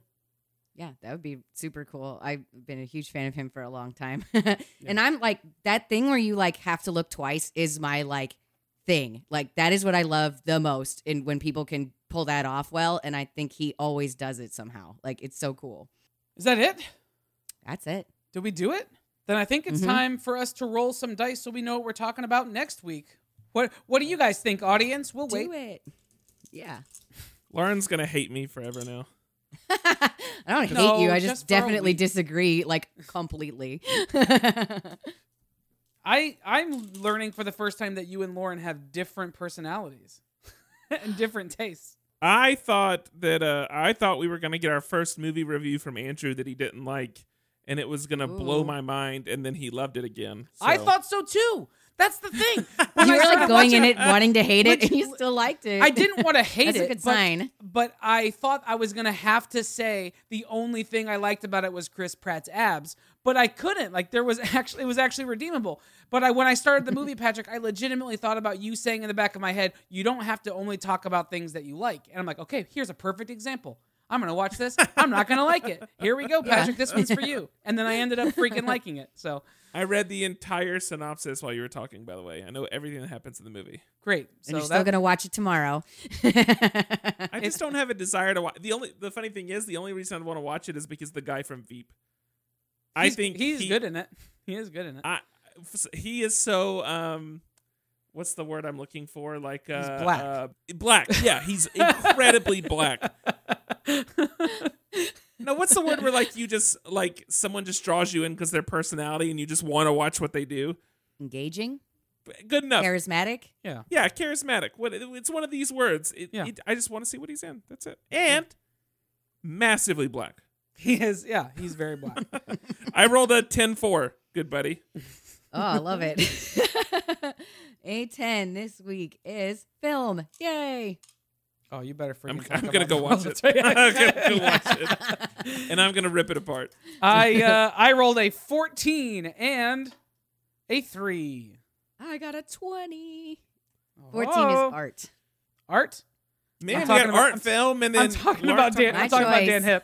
Yeah, that would be super cool. I've been a huge fan of him for a long time. And I'm like that thing where you like have to look twice is my like thing. Like that is what I love the most and when people can pull that off well and I think he always does it somehow. Like it's so cool. Is that it? That's it. Did we do it? Then I think it's Mhm. time for us to roll some dice so we know what we're talking about next week. What What do you guys think, audience? We'll wait. Do it. Yeah. Lauren's gonna hate me forever now. I don't No, hate you. I just just definitely disagree like completely. I I'm learning for the first time that you and Lauren have different personalities and different tastes. I thought that uh, I thought we were gonna get our first movie review from Andrew that he didn't like, and it was gonna blow my mind, and then he loved it again. I thought so too. That's the thing. When you I were like going in it wanting to hate it Which- and you still liked it. I didn't want to hate That's it. a good but- sign. but I thought I was gonna have to say the only thing I liked about it was Chris Pratt's abs, but I couldn't. Like there was actually it was actually redeemable. But I when I started the movie, Patrick, I legitimately thought about you saying in the back of my head, you don't have to only talk about things that you like. And I'm like, okay, here's a perfect example. I'm I'm gonna watch this. I'm not gonna like it. Here we go, Yeah. Patrick. This one's for you. And then I ended up freaking liking it. So I read the entire synopsis while you were talking. By the way, I know everything that happens in the movie. great. and So you're still that, gonna watch it tomorrow. I just don't have a desire to watch. The only the funny thing is, the only reason I want to watch it is because the guy from Veep. I he's- think he's he, good in it. He is good in it. I, f- he is so um, what's the word I'm looking for? Like uh, black. Uh, black. Yeah, he's incredibly black. No, what's the word where like you just like someone just draws you in because their personality and you just want to watch what they do? Engaging, Good enough. charismatic. yeah. Yeah, charismatic. What it's one of these words. It, Yeah. it- I just want to see what he's in. That's it. And massively black. He is. Yeah, he's very black. I rolled a 10-4. Good buddy. Oh, I love it. A10 this week is film. Yay. Oh, you better freaking. I'm, I'm gonna go watch it. I'm gonna go watch it, and I'm gonna rip it apart. I uh, I rolled a 14 and a three. I got a 20. 14 Oh. is art. Art. Man, I'm we talking got about- art I'm- film, and then I'm talking Lauren about Dan. My I'm talking about Dan. Hipp.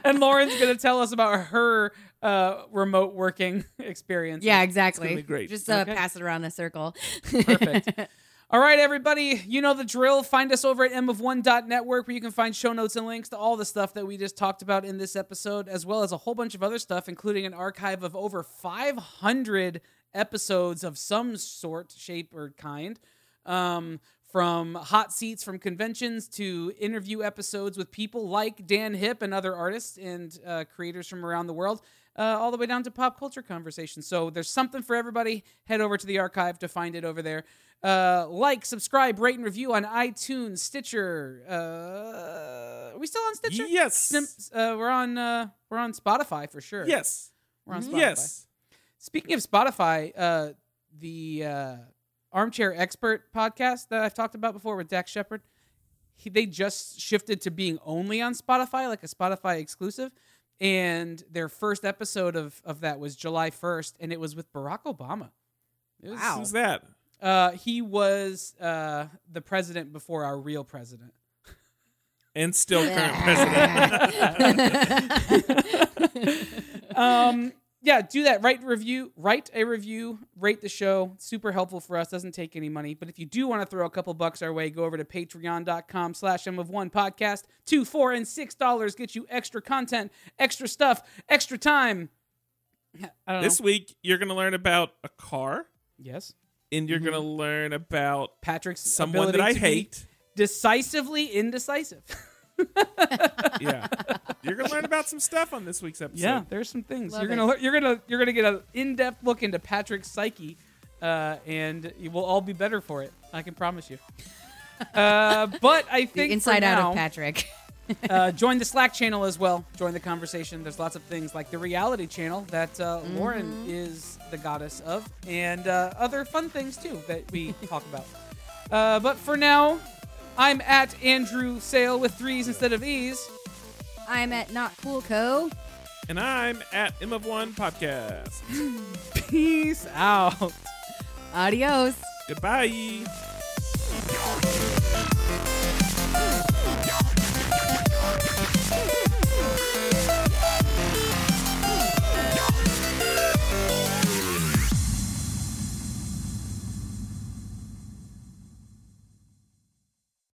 and Lauren's gonna tell us about her uh, remote working experience. Yeah, exactly. be great. Just uh, Okay. pass it around the circle. Perfect. All right, everybody, you know the drill. Find us over at mof1.network where you can find show notes and links to all the stuff that we just talked about in this episode, as well as a whole bunch of other stuff, including an archive of over 500 episodes of some sort, shape, or kind. Um, from hot seats from conventions to interview episodes with people like Dan Hipp and other artists and uh, creators from around the world, uh, all the way down to pop culture conversations. So there's something for everybody. Head over to the archive to find it over there. Uh, like, subscribe, rate, and review on iTunes, Stitcher. Uh, are we still on Stitcher? Yes. Sim- uh, we're on. Uh, we're on Spotify for sure. Yes. we're on Spotify. Yes. Speaking of Spotify, uh, the uh, Armchair Expert podcast that I've talked about before with Dax Shepard, he, they just shifted to being only on Spotify, like a Spotify exclusive. And their first episode of, of that was July 1st, and it was with Barack Obama. It was- Wow. Who's that? Uh, he was uh, the president before our real president. And still current president. um, yeah, do that. Write a review. Write a review. Rate the show. Super helpful for us. Doesn't take any money. But if you do want to throw a couple bucks our way, go over to patreon.com slash M of one podcast. Two, four, and six dollars get you extra content, extra stuff, extra time. I don't This know. week, you're going to learn about a car, Yes. and you're mm-hmm. going to learn about Patrick's someone that I hate. Decisively indecisive. yeah. You're going to learn about some stuff on this week's episode. Yeah, there's some things Love you're gonna lear- you're gonna you're gonna get an in-depth look into Patrick's psyche, uh, and you will all be better for it. I can promise you. Uh, but I the think inside for out now, of Patrick. uh, join the Slack channel as well. Join the conversation. There's lots of things like the reality channel that uh, Lauren is the goddess of, and uh, other fun things too that we talk about. Uh, but for now, I'm at Andrew Sale with threes instead of E's. I'm at Not Cool Co. And I'm at M of One Podcast. Peace out. Adios. Goodbye.